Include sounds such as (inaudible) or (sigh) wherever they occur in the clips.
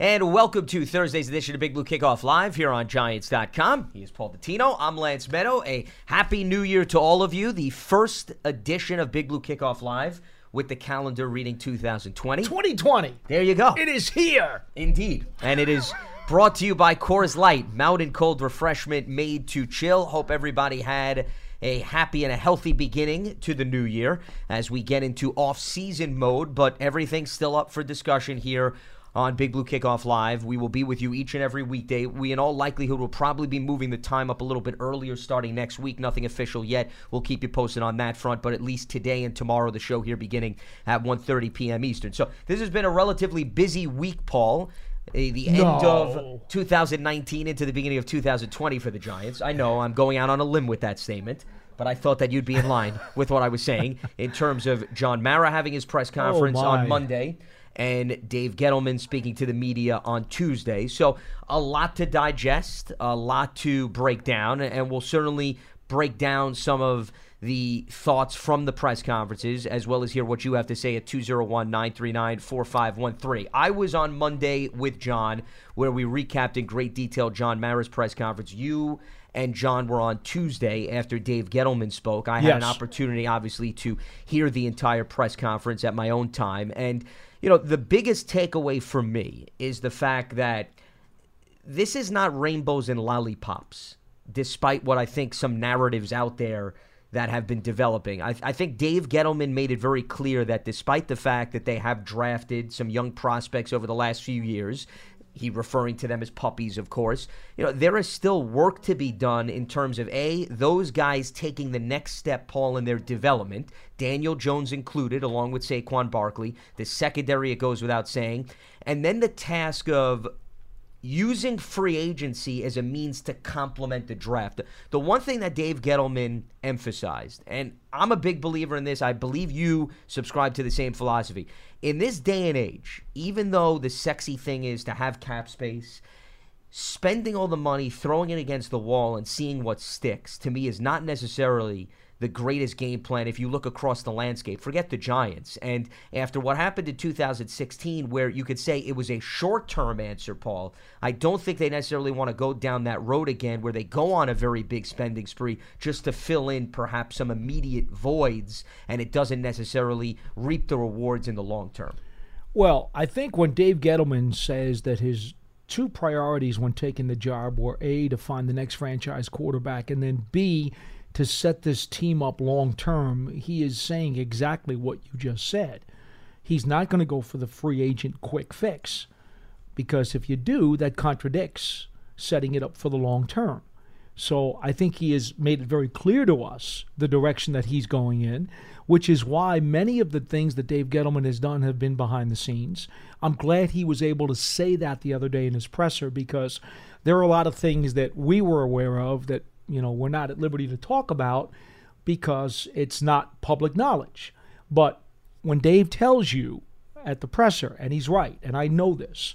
And welcome to Thursday's edition of Big Blue Kickoff Live here on Giants.com. He is Paul Dottino. I'm Lance Medow. A happy new year to all of you. The first edition of Big Blue Kickoff Live with the calendar reading 2020. 2020. There you go. It is here. Indeed. And it is brought to you by Coors Light, mountain cold refreshment made to chill. Hope everybody had a happy and a healthy beginning to the new year as we get into off-season mode, but everything's still up for discussion here on Big Blue Kickoff Live. We will be with you each and every weekday. We, in all likelihood, will probably be moving the time up a little bit earlier starting next week. Nothing official yet. We'll keep you posted on that front, but at least today and tomorrow, the show here beginning at 1.30 p.m. Eastern. So this has been a relatively busy week, Paul. Uh, the end No. of 2019 into the beginning of 2020 for the Giants. I know I'm going out on a limb with that statement. But I thought that you'd be in line (laughs) with what I was saying in terms of John Mara having his press conference my. on Monday and Dave Gettleman speaking to the media on Tuesday. So, a lot to digest, a lot to break down, and we'll certainly break down some of the thoughts from the press conferences, as well as hear what you have to say at 201 939 4513. I was on Monday with John, where we recapped in great detail John Mara's press conference. You and John were on Tuesday after Dave Gettleman spoke. I had an opportunity, obviously, to hear the entire press conference at my own time. And, you know, the biggest takeaway for me is the fact that this is not rainbows and lollipops, despite what I think some narratives out there that have been developing. I, I think Dave Gettleman made it very clear that despite the fact that they have drafted some young prospects over the last few years, he referring to them as puppies, of course. You know, there is still work to be done in terms of A, those guys taking the next step, Paul, in their development, Daniel Jones included, along with Saquon Barkley. The secondary, it goes without saying. And then the task of using free agency as a means to complement the draft. The, one thing that Dave Gettleman emphasized, and I'm a big believer in this, I believe you subscribe to the same philosophy. In this day and age, even though the sexy thing is to have cap space, spending all the money, throwing it against the wall, and seeing what sticks, to me, is not necessarily the greatest game plan if you look across the landscape. Forget the Giants. And after what happened in 2016, where you could say it was a short term answer, Paul, I don't think they necessarily want to go down that road again where they go on a very big spending spree just to fill in perhaps some immediate voids and it doesn't necessarily reap the rewards in the long term. Well, I think when Dave Gettleman says that his two priorities when taking the job were A, to find the next franchise quarterback, and then B, to set this team up long term, he is saying exactly what you just said. He's not going to go for the free agent quick fix because if you do, that contradicts setting it up for the long term. So I think he has made it very clear to us the direction that he's going in, which is why many of the things that Dave Gettleman has done have been behind the scenes. I'm glad he was able to say that the other day in his presser because there are a lot of things that we were aware of that you know we're not at liberty to talk about because it's not public knowledge. But when Dave tells you at the presser, and he's right, and I know this,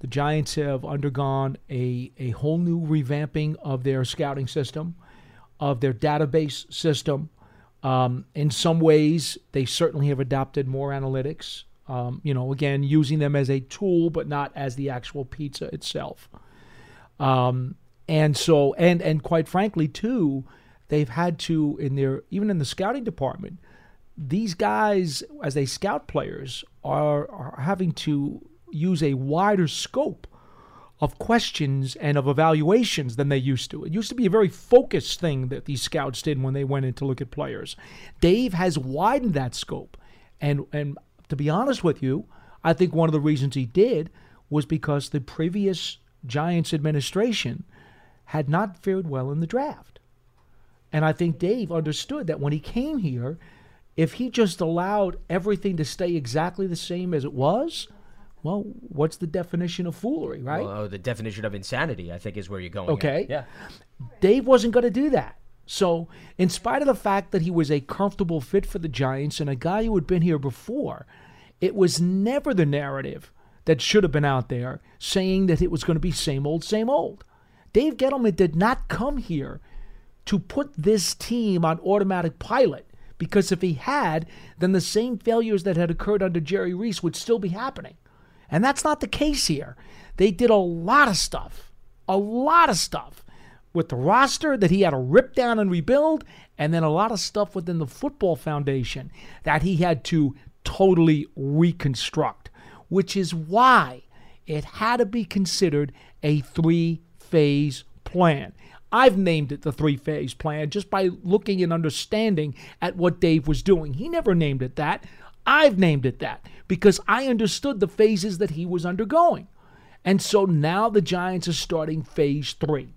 the Giants have undergone a, a whole new revamping of their scouting system, of their database system. Um, in some ways, they certainly have adopted more analytics. Um, you know, again, using them as a tool, but not as the actual pizza itself. Um, and so, and and quite frankly, too, they've had to in their even in the scouting department, these guys as they scout players are are having to use a wider scope of questions and of evaluations than they used to. It used to be a very focused thing that these scouts did when they went in to look at players. Dave has widened that scope. And and to be honest with you, I think one of the reasons he did was because the previous Giants administration had not fared well in the draft. And I think Dave understood that when he came here, if he just allowed everything to stay exactly the same as it was, well, what's the definition of foolery, right? Well, oh, the definition of insanity, I think, is where you're going. at. Okay. Yeah. Dave wasn't going to do that. So, in spite of the fact that he was a comfortable fit for the Giants and a guy who had been here before, it was never the narrative that should have been out there saying that it was going to be same old, same old. Dave Gettleman did not come here to put this team on automatic pilot because if he had, then the same failures that had occurred under Jerry Reese would still be happening. And that's not the case here. They did a lot of stuff, a lot of stuff with the roster that he had to rip down and rebuild, and then a lot of stuff within the football foundation that he had to totally reconstruct, which is why it had to be considered a three phase plan. I've named it the three phase plan just by looking and understanding at what Dave was doing. He never named it that. I've named it that because I understood the phases that he was undergoing. And so now the Giants are starting phase three,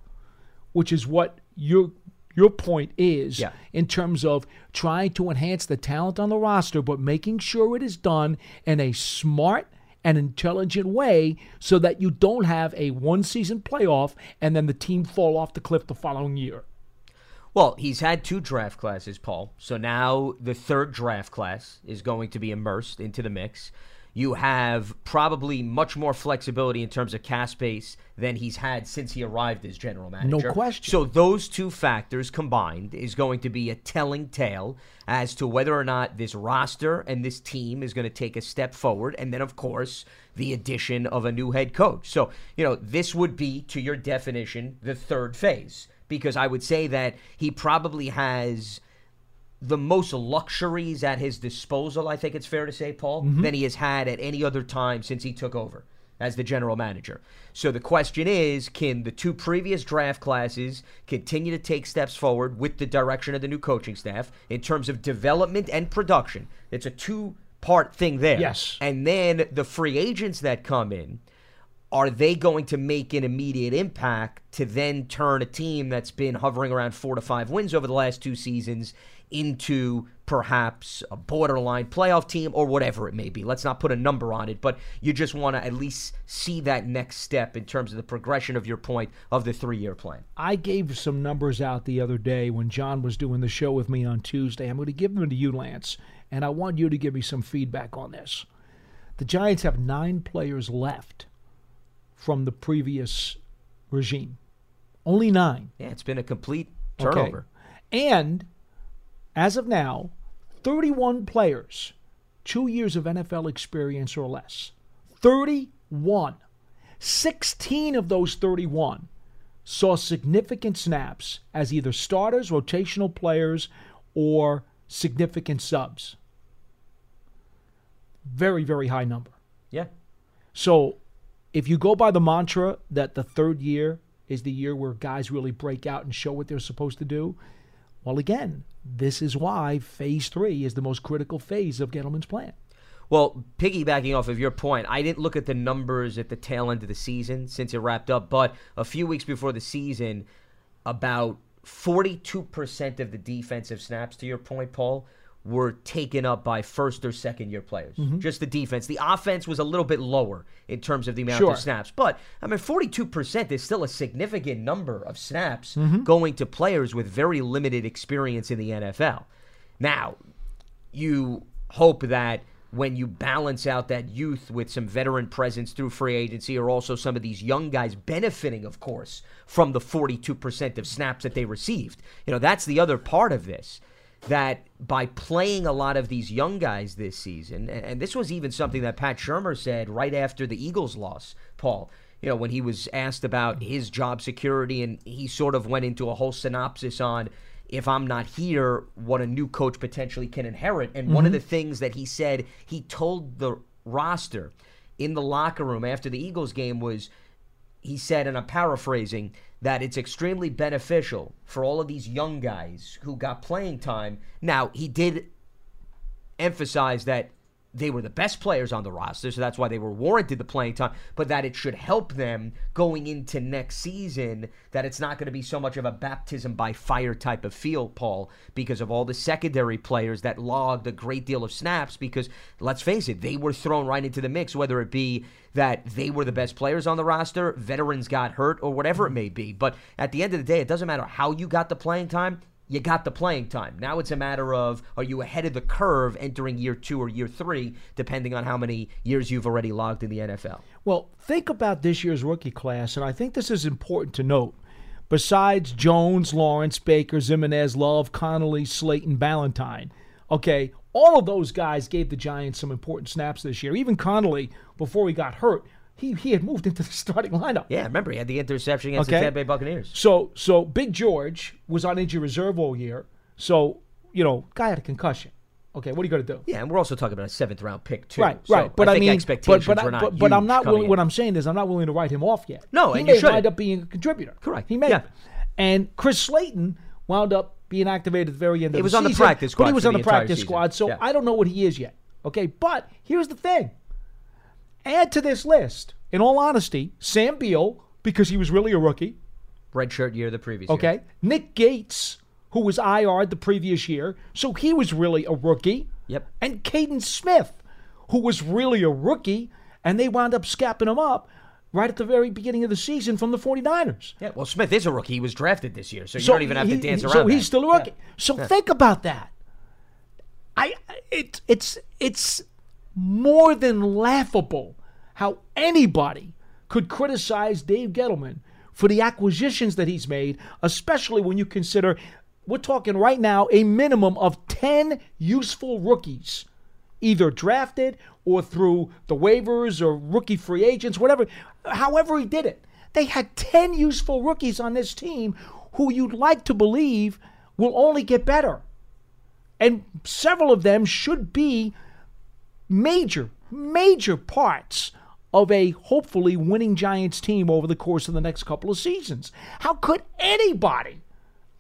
which is what your your point is Yeah. in terms of trying to enhance the talent on the roster, but making sure it is done in a smart and intelligent way so that you don't have a one season playoff and then the team fall off the cliff the following year. Well, he's had two draft classes, Paul. So now the third draft class is going to be immersed into the mix. You have probably much more flexibility in terms of cap space than he's had since he arrived as general manager. No question. So those two factors combined is going to be a telling tale as to whether or not this roster and this team is going to take a step forward. And then, of course, the addition of a new head coach. So, you know, this would be, to your definition, the third phase. Because I would say that he probably has the most luxuries at his disposal, I think it's fair to say, Paul, mm-hmm. than he has had at any other time since he took over as the general manager. So the question is can the two previous draft classes continue to take steps forward with the direction of the new coaching staff in terms of development and production? It's a two part thing there. Yes. And then the free agents that come in are they going to make an immediate impact to then turn a team that's been hovering around four to five wins over the last two seasons into perhaps a borderline playoff team or whatever it may be? Let's not put a number on it, but you just want to at least see that next step in terms of the progression of your point of the three year plan. I gave some numbers out the other day when John was doing the show with me on Tuesday. I'm going to give them to you, Lance, and I want you to give me some feedback on this. The Giants have nine players left from the previous regime. Only nine. Yeah, it's been a complete turnover. Okay. turnover. And as of now, 31 players, two years of NFL experience or less. 31. 16 of those 31 saw significant snaps as either starters, rotational players, or significant subs. Very, very high number. Yeah. So if you go by the mantra that the third year is the year where guys really break out and show what they're supposed to do, well, again, this is why phase three is the most critical phase of Gettleman's plan. Well, piggybacking off of your point, I didn't look at the numbers at the tail end of the season since it wrapped up, but a few weeks before the season, about 42% of the defensive snaps, to your point, Paul, were taken up by first or second year players. Mm-hmm. Just the defense. The offense was a little bit lower in terms of the amount Sure. of snaps. But, I mean, 42% is still a significant number of snaps mm-hmm. going to players with very limited experience in the NFL. Now, you hope that when you balance out that youth with some veteran presence through free agency or also some of these young guys benefiting of course from the 42% of snaps that they received you know that's the other part of this that by playing a lot of these young guys this season and, this was even something that Pat Shurmur said right after the Eagles loss Paul you know when he was asked about his job security and he sort of went into a whole synopsis on if I'm not here, what a new coach potentially can inherit. And one of mm-hmm. the things that he said he told the roster in the locker room after the Eagles game was he said, and I'm paraphrasing, that it's extremely beneficial for all of these young guys who got playing time. Now, he did emphasize that they were the best players on the roster, so that's why they were warranted the playing time, but that it should help them going into next season, that it's not going to be so much of a baptism by fire type of feel, Paul, because of all the secondary players that logged a great deal of snaps, because let's face it, they were thrown right into the mix, whether it be that they were the best players on the roster, veterans got hurt, or whatever it may be. But at the end of the day, it doesn't matter how you got the playing time you got the playing time. Now it's a matter of are you ahead of the curve entering year two or year three, depending on how many years you've already logged in the NFL. Well, think about this year's rookie class, and I think this is important to note. Besides Jones, Lawrence, Baker, Ximines, Love, Connelly, Slayton, Ballentine, okay, All of those guys gave the Giants some important snaps this year. Even Connelly, before he got hurt, he, he had moved into the (laughs) starting lineup. Yeah, remember he had the interception against Okay. the Tampa Bay Buccaneers. So so Big George was on injury reserve all year. So, you know, guy had a concussion. Okay, what are you going to do? Yeah, and we're also talking about a seventh round pick too. Right, So right. But I, think mean, expectations but, but, were I- not but, but I'm not willing. What I'm saying is, I'm not willing to write him off yet. No, he and may wind up being a contributor. Correct. He may. Yeah. And Chris Slayton wound up being activated at the very end of He the was on the season, practice But he was on the practice season. squad, so Yeah. I don't know what he is yet. Okay, but here's the thing. Add to this list, in all honesty, Sam Beal because he was really a rookie. Redshirt year the previous year. Okay. Nick Gates, who was IR'd the previous year, so he was really a rookie. Yep. And Kaden Smith, who was really a rookie, and they wound up scapping him up right at the very beginning of the season from the 49ers. Yeah, well, Smith is a rookie. He was drafted this year, so you So don't even have to dance around. So he's still a rookie. So think about that. I it it's it's more than laughable how anybody could criticize Dave Gettleman for the acquisitions that he's made, especially when you consider we're talking right now a minimum of 10 useful rookies either drafted or through the waivers or rookie free agents, whatever, however he did it. They had 10 useful rookies on this team who you'd like to believe will only get better. And several of them should be major, major parts of a hopefully winning Giants team over the course of the next couple of seasons. How could anybody,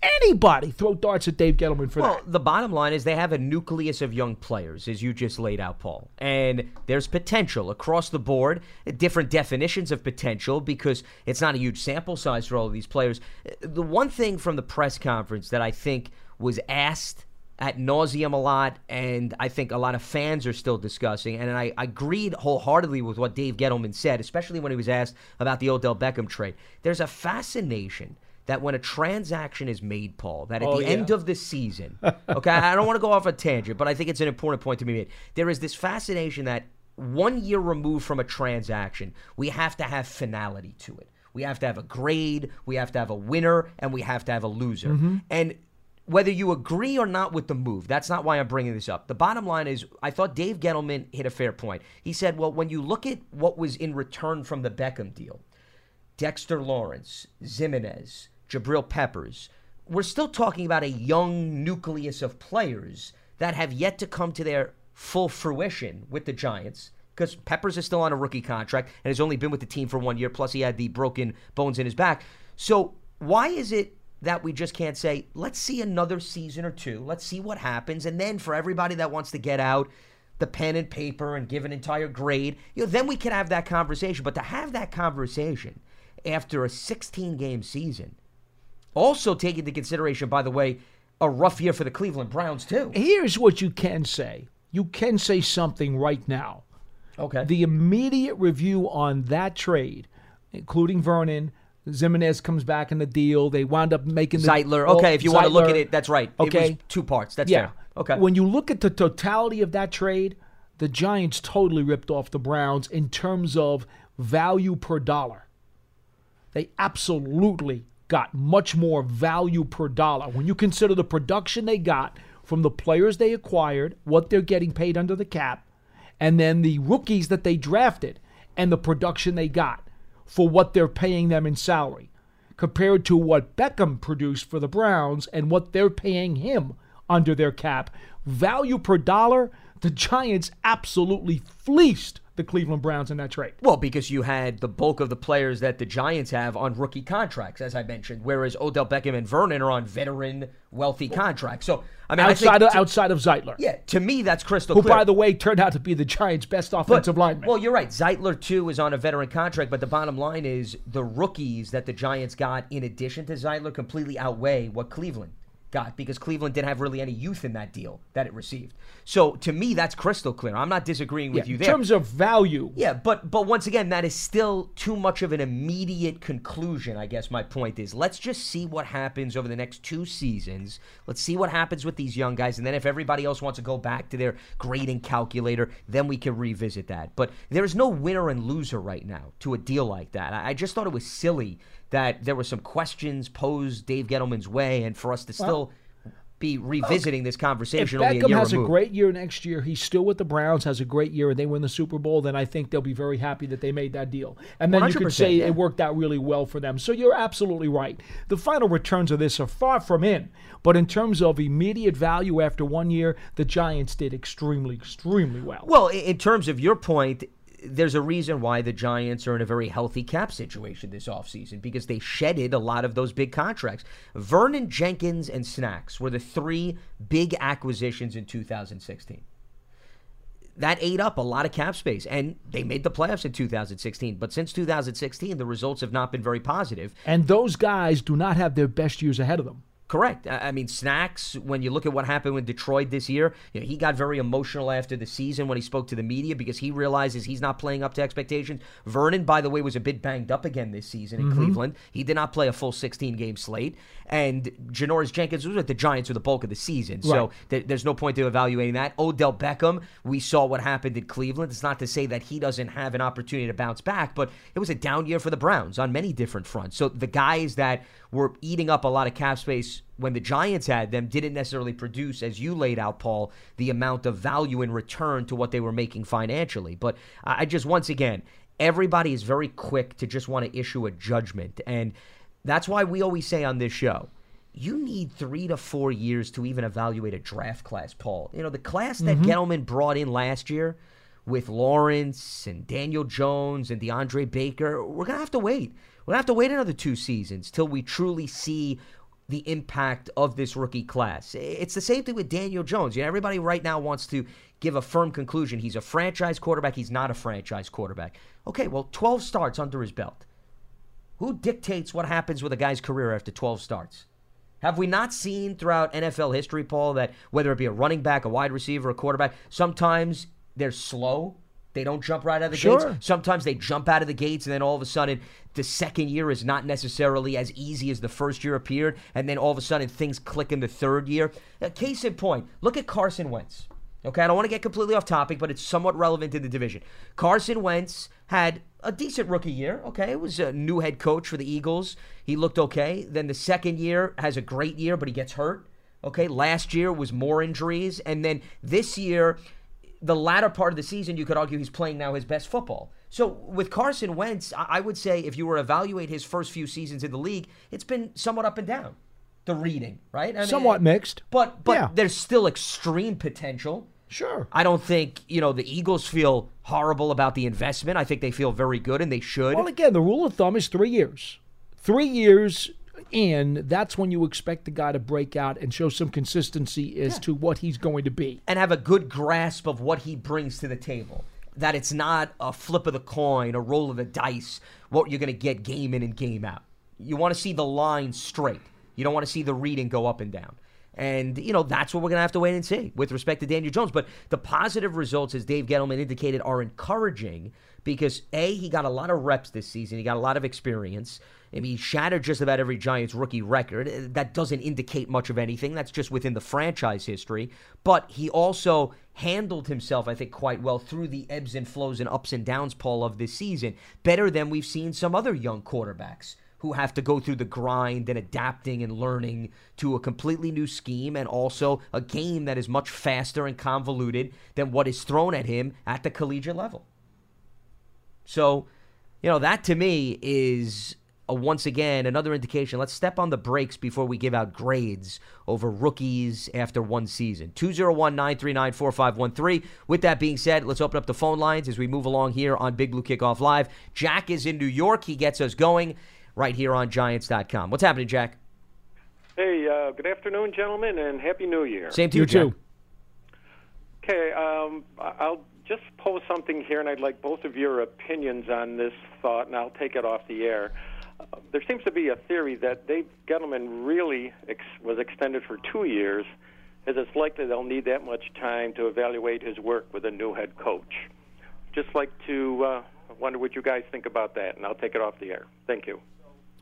anybody throw darts at Dave Gettleman for Well, that? the bottom line is they have a nucleus of young players, as you just laid out, Paul. And there's potential across the board, different definitions of potential because it's not a huge sample size for all of these players. The one thing from the press conference that I think was asked at nauseum a lot, and I think a lot of fans are still discussing, and I agreed wholeheartedly with what Dave Gettleman said, especially when he was asked about the Odell Beckham trade. There's a fascination that when a transaction is made, Paul, that at Oh, the yeah. end of the season, (laughs) okay, I don't want to go off a tangent, but I think it's an important point to be made. There is this fascination that one year removed from a transaction, we have to have finality to it. We have to have a grade, we have to have a winner, and we have to have a loser. Mm-hmm. And whether you agree or not with the move, that's not why I'm bringing this up. The bottom line is, I thought Dave Gettleman hit a fair point. He said, well, when you look at what was in return from the Beckham deal, Dexter Lawrence, Ximines, Jabril Peppers. We're still talking about a young nucleus of players that have yet to come to their full fruition with the Giants because Peppers is still on a rookie contract and has only been with the team for one year. Plus, he had the broken bones in his back. So, why is it that we just can't say, let's see another season or two, let's see what happens, and then for everybody that wants to get out the pen and paper and give an entire grade, you know, then we can have that conversation. But to have that conversation after a 16 game season, also take into consideration, by the way, a rough year for the Cleveland Browns, too. Here's what you can say. You can say something right now. Okay. The immediate review on that trade, including Vernon, Ximines comes back in the deal. They wound up making the Zeitler. oh, Okay, if you want to look at it, that's right. It Okay. was two parts. That's yeah. fair. Okay. When you look at the totality of that trade, the Giants totally ripped off the Browns in terms of value per dollar. They absolutely got much more value per dollar. When you consider the production they got from the players they acquired, what they're getting paid under the cap, and then the rookies that they drafted and the production they got for what they're paying them in salary compared to what Beckham produced for the Browns and what they're paying him under their cap. Value per dollar, the Giants absolutely fleeced the Cleveland Browns in that trade. Well, because you had the bulk of the players that the Giants have on rookie contracts, as I mentioned, whereas Odell Beckham and Vernon are on veteran, wealthy contracts. So, I mean, outside I think of to- outside of Zeitler, yeah, to me, that's crystal who clear. by the way turned out to be the Giants' best offensive lineman. Well, you're right. Zeitler too is on a veteran contract, but the bottom line is the rookies that the Giants got in addition to Zeitler completely outweigh what Cleveland got because Cleveland didn't have really any youth in that deal that it received. So to me, that's crystal clear. I'm not disagreeing with Yeah, you in terms of value, Yeah, but but once again, that is still too much of an immediate conclusion. I guess my point is, let's just see what happens over the next two seasons. Let's see what happens with these young guys, and then if everybody else wants to go back to their grading calculator, then we can revisit that. But there's no winner and loser right now to a deal like that. I, I just thought it was silly that there were some questions posed Dave Gettleman's way, and for us to still. be revisiting this If conversation a Beckham year has removed. a great year next year, he's still with the Browns, has a great year, and they win the Super Bowl, then I think they'll be very happy that they made that deal. And then you could say yeah. it worked out really well for them. So you're absolutely right. The final returns of this are far from in, but in terms of immediate value after one year, the Giants did extremely, extremely well. Well, in terms of your point, there's a reason why the Giants are in a very healthy cap situation this offseason because they shedded a lot of those big contracts. Vernon Jenkins and Snacks were the three big acquisitions in 2016. That ate up a lot of cap space, and they made the playoffs in 2016. But since 2016, the results have not been very positive. And those guys do not have their best years ahead of them. Correct. I mean, Snacks, when you look at what happened with Detroit this year, you know, he got very emotional after the season when he spoke to the media because he realizes he's not playing up to expectations. Vernon, by the way, was a bit banged up again this season in mm-hmm. Cleveland. He did not play a full 16 game slate. And Janoris Jenkins was with the Giants for the bulk of the season. So Right. th- there's no point to evaluating that. Odell Beckham, we saw what happened in Cleveland. It's not to say that he doesn't have an opportunity to bounce back, but it was a down year for the Browns on many different fronts. So the guys that were eating up a lot of cap space when the Giants had them didn't necessarily produce, as you laid out, Paul, the amount of value in return to what they were making financially. But I just, once again, everybody is very quick to just want to issue a judgment. And that's why we always say on this show, you need three to four years to even evaluate a draft class, Paul. You know, the class that mm-hmm. Gettleman brought in last year with Lawrence and Daniel Jones and DeAndre Baker, we're going to have to wait. We're going to have to wait another two seasons till we truly see the impact of this rookie class. It's the same thing with Daniel Jones. You know, everybody right now wants to give a firm conclusion. He's a franchise quarterback. He's not a franchise quarterback. Okay, well, 12 starts under his belt. Who dictates what happens with a guy's career after 12 starts? Have we not seen throughout NFL history, Paul, that whether it be a running back, a wide receiver, a quarterback, sometimes they're slow. They don't jump right out of the Sure. gates. Sometimes they jump out of the gates, and then all of a sudden, the second year is not necessarily as easy as the first year appeared. And then all of a sudden, things click in the third year. Uh, case in point, look at Carson Wentz. Okay, I don't want to get completely off topic, but it's somewhat relevant to the division. Carson Wentz had a decent rookie year. Okay, it was a new head coach for the Eagles. He looked okay. Then the second year has a great year, but he gets hurt. Okay, last year was more injuries, and then this year, the latter part of the season, you could argue he's playing now his best football. So with Carson Wentz, I would say if you were to evaluate his first few seasons in the league, it's been somewhat up and down. The reading, right? I mean, Somewhat mixed. but but Yeah. there's still extreme potential. Sure. I don't think you know the Eagles feel horrible about the investment. I think they feel very good, and they should. Well, again, the rule of thumb is three years. Three years in, that's when you expect the guy to break out and show some consistency as to what he's going to be. and have a good grasp of what he brings to the table. That it's not a flip of the coin, a roll of the dice, what you're going to get game in and game out. You want to see the line straight. You don't want to see the reading go up and down. And, you know, that's what we're going to have to wait and see with respect to Daniel Jones. But the positive results, as Dave Gettleman indicated, are encouraging because, A, he got a lot of reps this season. He got a lot of experience. I mean, he shattered just about every Giants rookie record. Uh, That doesn't indicate much of anything. That's just within the franchise history. But he also handled himself, I think, quite well through the ebbs and flows and ups and downs, Paul, of this season. Better than we've seen some other young quarterbacks who have to go through the grind and adapting and learning to a completely new scheme and also a game that is much faster and convoluted than what is thrown at him at the collegiate level. So, you know, that to me is once again another indication. Let's step on the brakes before we give out grades over rookies after one season. 201 939 4513. With that being said, let's open up the phone lines as we move along here on Big Blue Kickoff Live. Jack is in New York. He gets us going right here on Giants.com. What's happening, Jack? Hey, uh, good afternoon, gentlemen, and Happy New Year. Same to You you, too. Okay, um, I- I'll just pose something here, and I'd like both of your opinions on this thought, and I'll take it off the air. Uh, there seems to be a theory that Dave Gettleman really ex- was extended for two years, as it's likely they'll need that much time to evaluate his work with a new head coach. Just like to uh, wonder what you guys think about that, and I'll take it off the air. Thank you.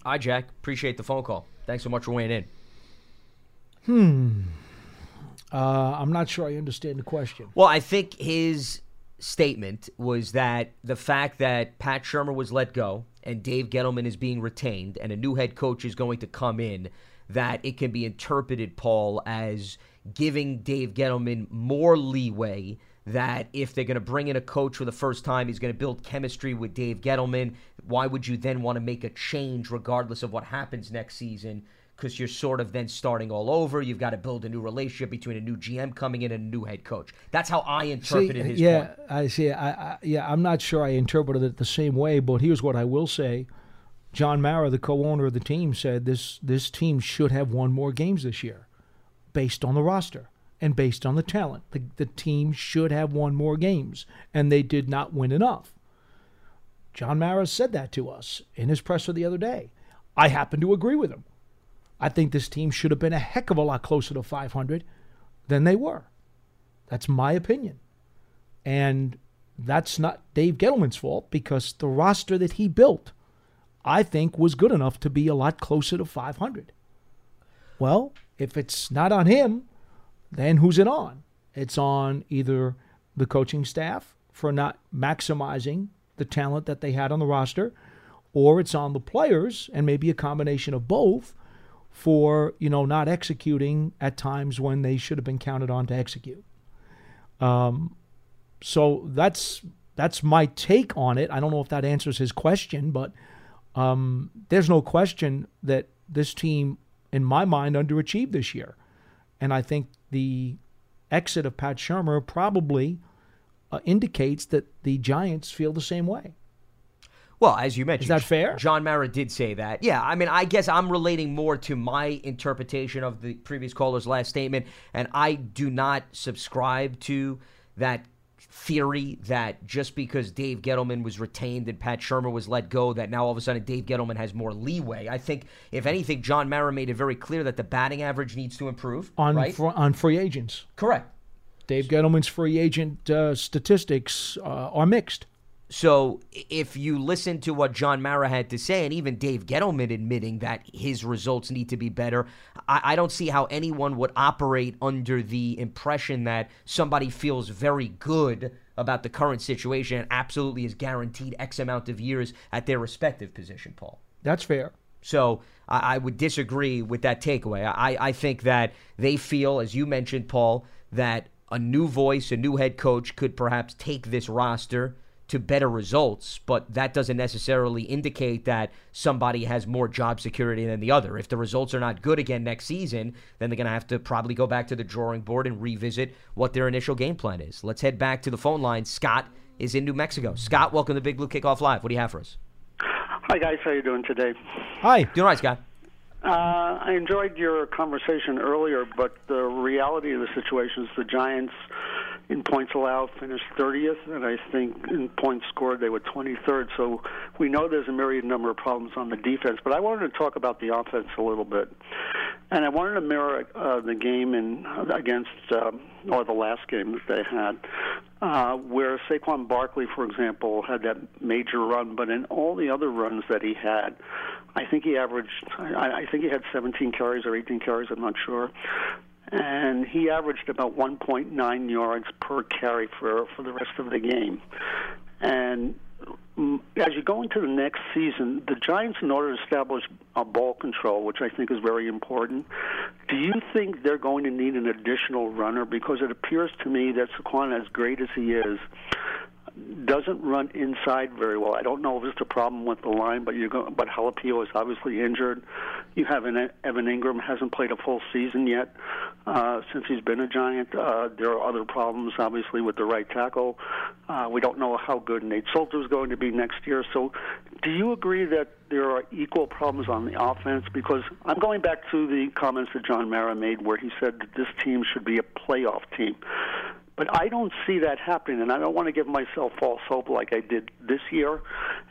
Hi, Jack. Appreciate the phone call. Thanks so much for weighing in. Uh, I'm not sure I understand the question. Well, I think his statement was that the fact that Pat Shurmur was let go and Dave Gettleman is being retained and a new head coach is going to come in, that it can be interpreted, Paul, as giving Dave Gettleman more leeway that if they're going to bring in a coach for the first time, he's going to build chemistry with Dave Gettleman. Why would you then want to make a change regardless of what happens next season? Because you're sort of then starting all over. You've got to build a new relationship between a new GM coming in and a new head coach. That's how I interpreted see, his yeah, point. I see. I, I, yeah, I'm not sure I interpreted it the same way, but here's what I will say. John Mara, the co-owner of the team, said this this team should have won more games this year, based on the roster and based on the talent. The, the team should have won more games, and they did not win enough. John Mara said that to us in his presser the other day. I happen to agree with him. I think this team should have been a heck of a lot closer to 500 than they were. That's my opinion. And that's not Dave Gettleman's fault because the roster that he built, I think, was good enough to be a lot closer to 500. Well, if it's not on him, then who's it on? It's on either the coaching staff for not maximizing the talent that they had on the roster, or it's on the players and maybe a combination of both for you know not executing at times when they should have been counted on to execute. Um, so that's that's my take on it. I don't know if that answers his question, but um, there's no question that this team, in my mind, underachieved this year, and I think the exit of Pat Shurmur probably uh, indicates that the Giants feel the same way. Well, as you mentioned, is that fair? John Mara did say that. Yeah, I mean, I guess I'm relating more to my interpretation of the previous caller's last statement, and I do not subscribe to that theory that just because Dave Gettleman was retained and Pat Shurmur was let go, that now all of a sudden Dave Gettleman has more leeway. I think, if anything, John Mara made it very clear that the batting average needs to improve on right? fr- on free agents. Correct. Dave Gettleman's free agent uh, statistics uh, are mixed. So if you listen to what John Mara had to say, and even Dave Gettleman admitting that his results need to be better, I, I, don't see how anyone would operate under the impression that somebody feels very good about the current situation and absolutely is guaranteed X amount of years at their respective position, Paul. That's fair. So I, I would disagree with that takeaway. I, I think that they feel, as you mentioned, Paul, that a new voice, a new head coach could perhaps take this roster to better results, but that doesn't necessarily indicate that somebody has more job security than the other. If the results are not good again next season, then they're going to have to probably go back to the drawing board and revisit what their initial game plan is. Let's head back to the phone line. Scott is in New Mexico. Scott, welcome to Big Blue Kickoff Live. What do you have for us? Hi, guys. How you doing today? Hi. Doing all right, Scott. Uh, I enjoyed your conversation earlier, but the reality of the situation is the Giants – in points allowed finished 30th, and I think in points scored they were 23rd. So we know there's a myriad number of problems on the defense. But I wanted to talk about the offense a little bit, and I wanted to mirror uh, the game in against um, or the last game that they had, uh, where Saquon Barkley, for example, had that major run, but in all the other runs that he had. I think he averaged. I, I think he had 17 carries or 18 carries. I'm not sure and he averaged about 1.9 yards per carry for for the rest of the game. And mm, as you go into the next season, the Giants, in order to establish a ball control, which I think is very important, do you think they're going to need an additional runner? Because it appears to me that Saquon, as great as he is, doesn't run inside very well. I don't know if it's a problem with the line, but you go, but Halapio is obviously injured. You have an Evan Engram hasn't played a full season yet uh, since he's been a Giant. Uh, there are other problems, obviously, with the right tackle. Uh, we don't know how good Nate Solder is going to be next year. So, do you agree that there are equal problems on the offense? Because I'm going back to the comments that John Mara made, where he said that this team should be a playoff team. But I don't see that happening, and I don't want to give myself false hope like I did this year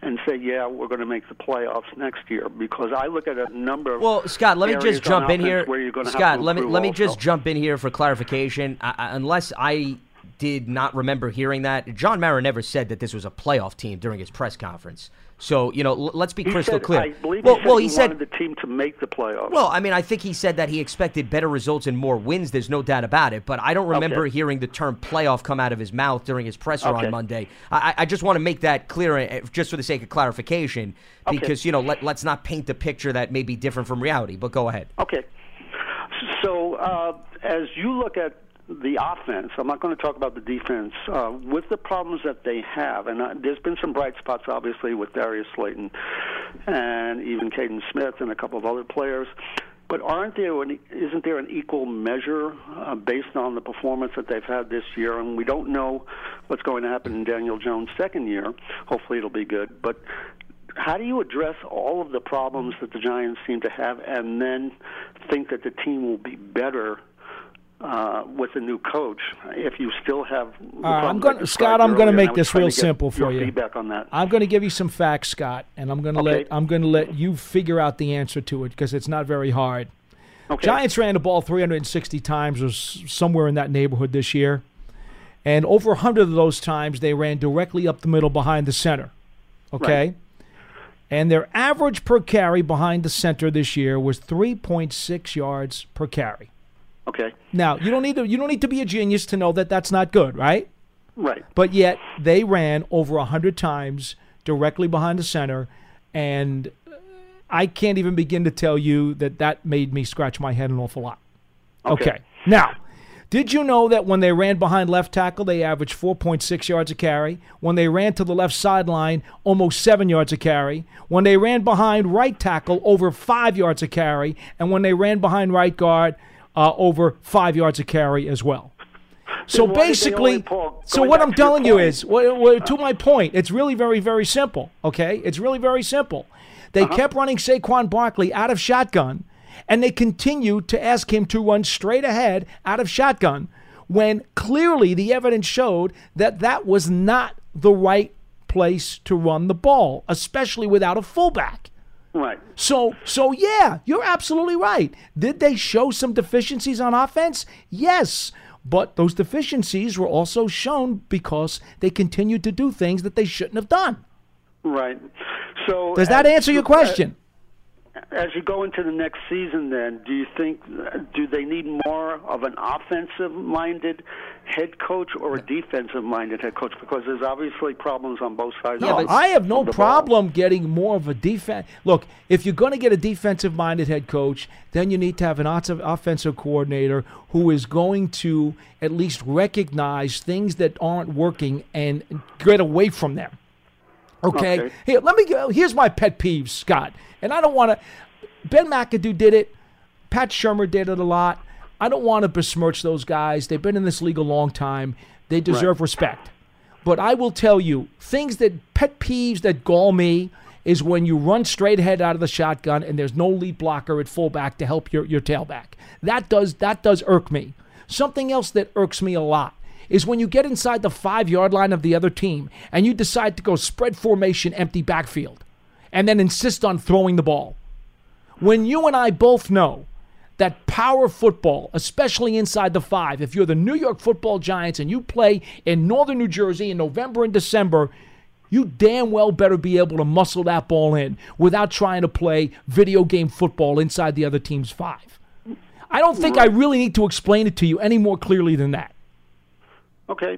and say, yeah, we're going to make the playoffs next year because I look at a number of Well, Scott, let me just jump in here. Where you're going Scott, to let me let me also. just jump in here for clarification. I, unless I did not remember hearing that. John Mara never said that this was a playoff team during his press conference. So you know, l- let's be He crystal said, clear. I believe well, he said well, he, he said wanted the team to make the playoffs. well, I mean, I think he said that he expected better results and more wins. There's no doubt about it. But I don't remember Okay. hearing the term playoff come out of his mouth during his presser Okay. on Monday. I, I just want to make that clear, uh, just for the sake of clarification, Okay. because you know, let, let's not paint the picture that may be different from reality. But go ahead. Okay. So uh, as you look at the offense, I'm not going to talk about the defense. Uh, with the problems that they have, and uh, there's been some bright spots, obviously, with Darius Slayton and even Kaden Smith and a couple of other players. But aren't there? An, isn't there an equal measure uh, based on the performance that they've had this year? And we don't know what's going to happen in Daniel Jones' second year. Hopefully, it'll be good. But how do you address all of the problems that the Giants seem to have, and then think that the team will be better uh, with a new coach if you still have? the All right, I'm gonna- Scott, I'm make and I was this real simple for you. Feedback on that. I'm going to give you some facts, Scott, and I'm going to Okay. let I'm going to let you figure out the answer to it because it's not very hard. Okay. Giants ran the ball 360 times or somewhere in that neighborhood this year. And over 100 of those times they ran directly up the middle behind the center. Okay? Right. And their average per carry behind the center this year was 3.6 yards per carry. Okay. Now, you don't need to you don't need to be a genius to know that that's not good, right? Right. But yet they ran over a 100 times directly behind the center and uh, I can't even begin to tell you that that made me scratch my head an awful lot. Okay. Now, did you know that when they ran behind left tackle, they averaged 4.6 yards a carry? When they ran to the left sideline, almost seven yards a carry. When they ran behind right tackle, over five yards a carry. And when they ran behind right guard, uh, over five yards a carry as well. So why basically, pull- so what I'm telling you is, what, what, to my point, it's really very, very simple. Okay, it's really very simple. They Uh-huh. kept running Saquon Barkley out of shotgun, and they continued to ask him to run straight ahead out of shotgun, when clearly the evidence showed that that was not the right place to run the ball, especially without a fullback. Right. So, so yeah, you're absolutely right. Did they show some deficiencies on offense? Yes, but those deficiencies were also shown because they continued to do things that they shouldn't have done. Right. So Does that as answer your question? As you go into the next season, then, do you think do they need more of an offensive-minded head coach or a defensive-minded head coach? Because there's obviously problems on both sides. Yeah, of I have no the ball. problem getting more of a defense. Look, if you're going to get a defensive minded head coach, then you need to have an offensive coordinator who is going to at least recognize things that aren't working and get away from them. Okay? Okay. Here, let me go. Here's my pet peeve, Scott. And I don't want to. Ben McAdoo did it. Pat Shurmur did it a lot. I don't want to besmirch those guys. They've been in this league a long time. They deserve respect. But I will tell you, things that pet peeves that gall me is when you run straight ahead out of the shotgun and there's no lead blocker at fullback to help your, your tailback. That does that does irk me. Something else that irks me a lot is when you get inside the five yard line of the other team and you decide to go spread formation, empty backfield, and then insist on throwing the ball. When you and I both know that power football, especially inside the five, if you're the New York football Giants and you play in northern New Jersey in November and December, you damn well better be able to muscle that ball in without trying to play video game football inside the other team's five. I don't think I really need to explain it to you any more clearly than that. Okay.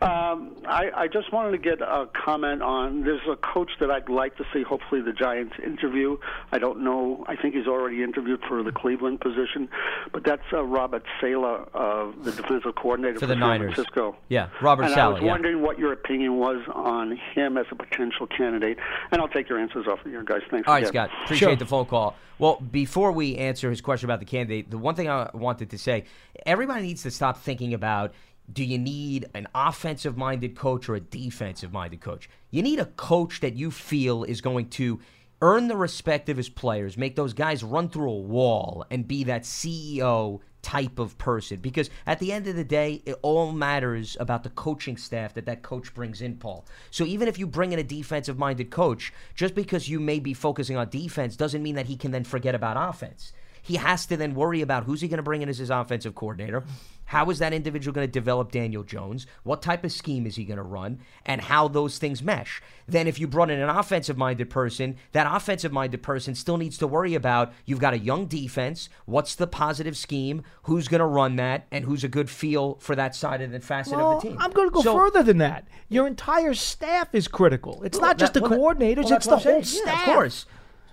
Um, I, I just wanted to get a comment on. There's a coach that I'd like to see. Hopefully, the Giants interview. I don't know. I think he's already interviewed for the Cleveland position, but that's uh, Robert Saleh, uh, the defensive coordinator For for, the San Niners. Francisco. Yeah, Robert and I Saleh, was yeah. wondering what your opinion was on him as a potential candidate, and I'll take your answers off of here, guys. Thanks. All right, again. Scott. Appreciate Sure. the phone call. Well, before we answer his question about the candidate, the one thing I wanted to say everybody needs to stop thinking about do you need an offensive minded coach or a defensive minded coach? You need a coach that you feel is going to earn the respect of his players, make those guys run through a wall, and be that CEO type of person. Because at the end of the day, it all matters about the coaching staff that that coach brings in, Paul. So even if you bring in a defensive minded coach, just because you may be focusing on defense doesn't mean that he can then forget about offense. he has to then worry about who's he going to bring in as his offensive coordinator. How is that individual going to develop Daniel Jones? What type of scheme is he going to run? And how those things mesh. Then, if you brought in an offensive minded person, that offensive minded person still needs to worry about you've got a young defense. What's the positive scheme? Who's going to run that? And who's a good feel for that side of the facet Well, of the team? I'm going to go So- further than that. Your entire staff is critical. It's Well, not just that- the well, coordinators; well, it's the whole staff. Yeah, of course.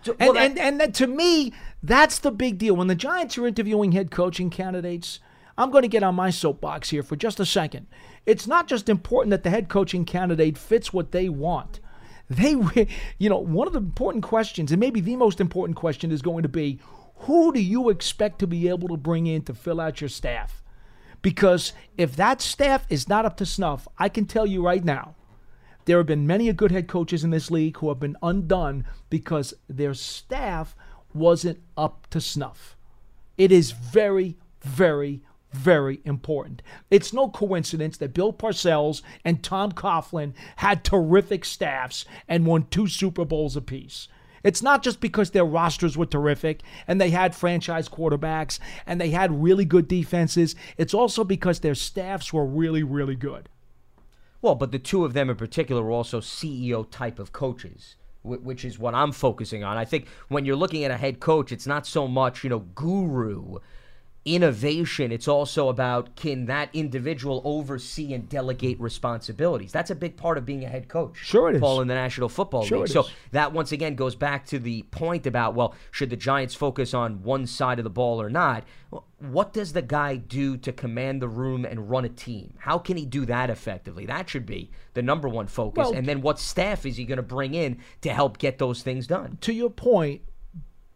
So- And, that- and and that, to me, that's the big deal. When the Giants are interviewing head coaching candidates, I'm going to get on my soapbox here for just a second. It's not just important that the head coaching candidate fits what they want. They, (laughs) you know, one of the important questions, and maybe the most important question, is going to be, who do you expect to be able to bring in to fill out your staff? Because if that staff is not up to snuff, I can tell you right now, there have been many a good head coaches in this league who have been undone because their staff wasn't up to snuff. It is very, very, very important. It's no coincidence that Bill Parcells and Tom Coughlin had terrific staffs and won two Super Bowls apiece. It's not just because their rosters were terrific and they had franchise quarterbacks and they had really good defenses. It's also because their staffs were really, really good. Well, but the two of them in particular were also CEO type of coaches, which is what I'm focusing on. I think when you're looking at a head coach, it's not so much, you know, guru innovation. It's also about can that individual oversee and delegate responsibilities. That's a big part of being a head coach. Sure it is. Paul in the National Football Sure League. So that once again goes back to the point about well, should the Giants focus on one side of the ball or not? Well, what does the guy do to command the room and run a team? How can he do that effectively? That should be the number one focus. Well- and then what staff is he going to bring in to help get those things done? to your point,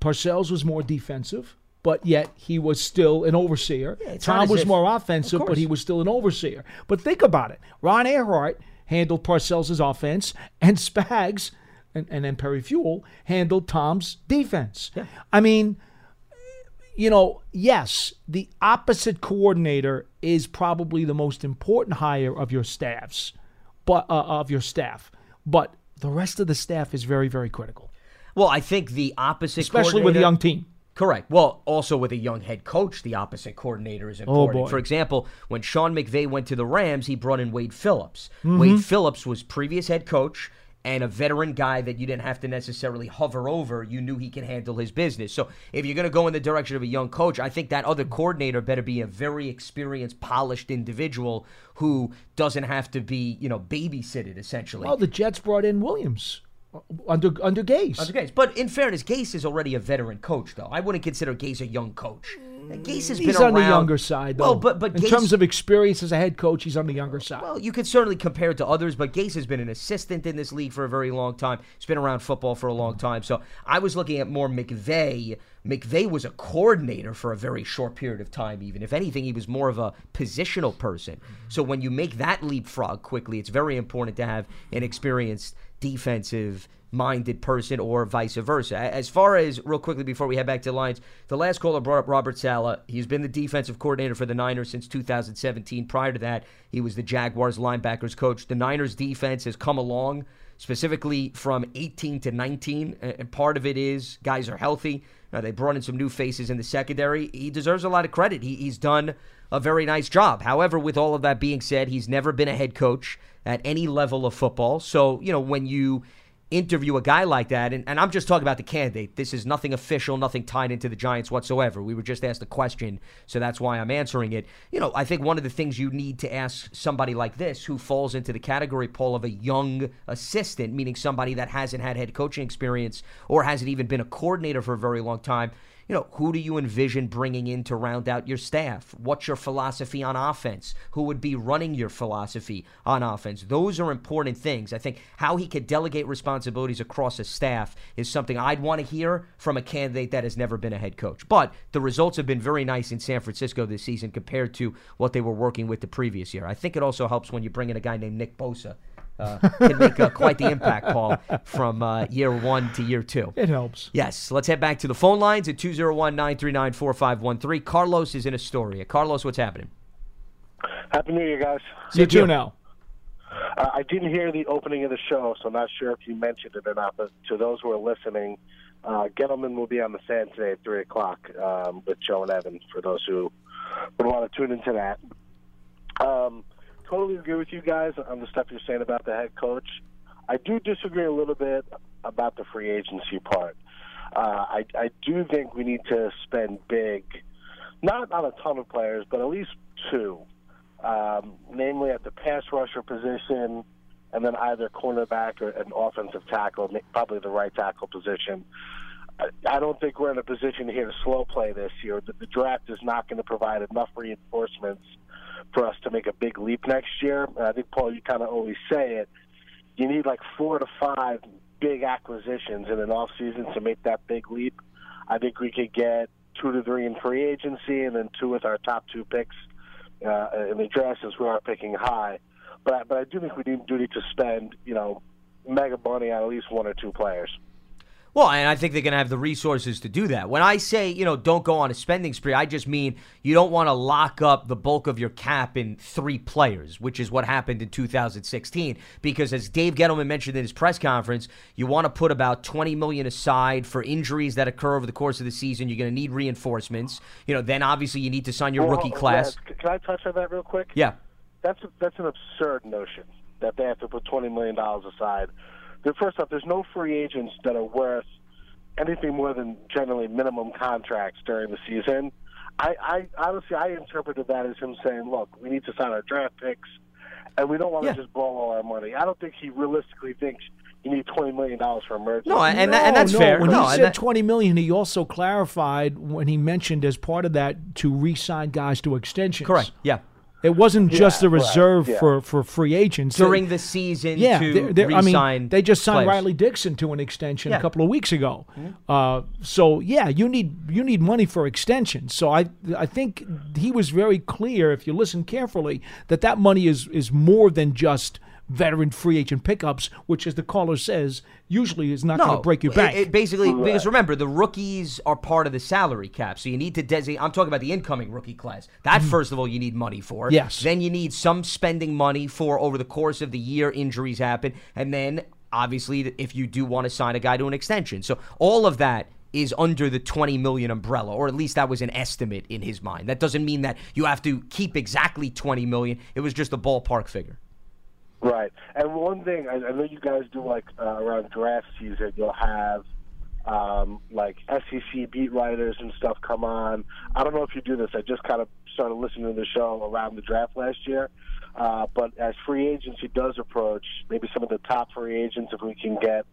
Parcells was more defensive, but yet he was still an overseer. not Tom was if- more offensive, but he was still an overseer. But think about it. Ron Erhardt handled Parcells' offense, and Spags and, and then Perry Fewell handled Tom's defense. I mean, you know, yes, the opposite coordinator is probably the most important hire of your staffs, but uh, of your staff. But the rest of the staff is very, very critical, Well, I think the opposite, especially with a young team. Correct. Well, also with a young head coach, the opposite coordinator is Oh, important. boy. For example, when Sean McVay went to the Rams, he brought in Wade Phillips. Mm-hmm. Wade Phillips was previous head coach and a veteran guy that you didn't have to necessarily hover over. You knew he could handle his business. So if you're going to go in the direction of a young coach, I think that other coordinator better be a very experienced, polished individual who doesn't have to be, you know, babysitted essentially. Well, the Jets brought in Williams under under Gase. Under Gase. But in fairness, Gase is already a veteran coach, though. I wouldn't consider Gase a young coach. Gase has He's been on the younger side, though. Well, but but in Gase, terms of experience as a head coach, he's on the younger side. well, you could certainly compare it to others, but Gase has been an assistant in this league for a very long time. He's been around football for a long time. So I was looking at more McVay. McVay was a coordinator for a very short period of time, even. If anything, he was more of a positional person. So when you make that leapfrog quickly, it's very important to have an experienced defensive minded person or vice versa. As far as real quickly before we head back to the Lions, the last caller brought up Robert Saleh. He's been the defensive coordinator for the Niners since 2017. Prior to that, he was the Jaguars linebackers coach. The Niners defense has come along specifically from 18 to 19, and part of it is guys are healthy. Uh, they brought in some new faces in the secondary. He deserves a lot of credit. He, he's done a very nice job. However, with all of that being said, he's never been a head coach at any level of football. So, you know, when you interview a guy like that, and, and I'm just talking about the candidate. This is nothing official, nothing tied into the Giants whatsoever. We were just asked a question, so that's why I'm answering it. You know, I think one of the things you need to ask somebody like this, who falls into the category, Paul, of a young assistant, meaning somebody that hasn't had head coaching experience or hasn't even been a coordinator for a very long time. You know, who do you envision bringing in to round out your staff? What's your philosophy on offense? Who would be running your philosophy on offense? Those are important things. I think how he could delegate responsibilities across a staff is something I'd want to hear from a candidate that has never been a head coach. But the results have been very nice in San Francisco this season compared to what they were working with the previous year. I think it also helps when you bring in a guy named Nick Bosa. Uh, can make uh, quite the impact, Paul, from uh, year one to year two. it helps. Yes, let's head back to the phone lines at 201 939 4513. Carlos is in Astoria. Carlos, what's happening? Happy New Year, guys. See You too now. Uh, I didn't hear the opening of the show, so I'm not sure if you mentioned it or not. But to those who are listening, uh, Gettleman will be on the sand today at three o'clock um, with Joe and Evan. For those who would want to tune into that, um, totally agree with you guys on the stuff you're saying about the head coach. I do disagree a little bit about the free agency part. Uh, I, I do think we need to spend big, not on a ton of players, but at least two, um, namely at the pass rusher position, and then either cornerback or an offensive tackle, probably the right tackle position. I don't think we're in a position here to slow play this year. The, the draft is not going to provide enough reinforcements for us to make a big leap next year. And I think, Paul, you kind of always say it. You need like four to five big acquisitions in an off season to make that big leap. I think we could get two to three in free agency, and then two with our top two picks uh, in the draft, since we are picking high. But I, but I do think we do need to spend you know mega money on at least one or two players. Well, and I think they're going to have the resources to do that. When I say, you know, don't go on a spending spree, I just mean you don't want to lock up the bulk of your cap in three players, which is what happened in 2016. Because as Dave Gettleman mentioned in his press conference, you want to put about 20 million aside for injuries that occur over the course of the season. You're going to need reinforcements. You know, then obviously you need to sign your well, rookie uh, class. Can I touch on that real quick? Yeah. That's a, that's an absurd notion that they have to put 20 million dollars aside first off, there's no free agents that are worth anything more than generally minimum contracts during the season. I, I honestly, I interpreted that as him saying, "Look, we need to sign our draft picks, and we don't want to just blow all our money." I don't think he realistically thinks you need twenty million dollars for emergency. No, and, no, and that's no. fair. When no, he said that, twenty million, he also clarified when he mentioned as part of that to re-sign guys to extensions. correct. Yeah. It wasn't just Yeah, a right, reserve yeah. for, for free agents During the season Yeah, to they're- they're- I re-sign mean, they just signed players. Riley Dixon to an extension Yeah. a couple of weeks ago. Uh, so yeah, you need you need money for extensions. So I I think he was very clear, if you listen carefully, that that money is is more than just veteran free agent pickups, which, as the caller says, usually is not going to break your it- bank. It, basically, because remember, the rookies are part of the salary cap, so you need to designate. I'm talking about the incoming rookie class. That first of all, you need money for. Mm. Yes. Then you need some spending money for over the course of the year. Injuries happen, and then obviously, if you do want to sign a guy to an extension, so all of that is under the 20 million umbrella or at least that was an estimate in his mind that doesn't mean that you have to keep exactly 20 million it was just a ballpark figure Right. And one thing, I, I know you guys do like uh, around draft season, you'll have um, like SEC beat writers and stuff come on. I don't know if you do this. I just kind of started listening to the show around the draft last year. Uh, but as free agency does approach, maybe some of the top free agents, if we can get,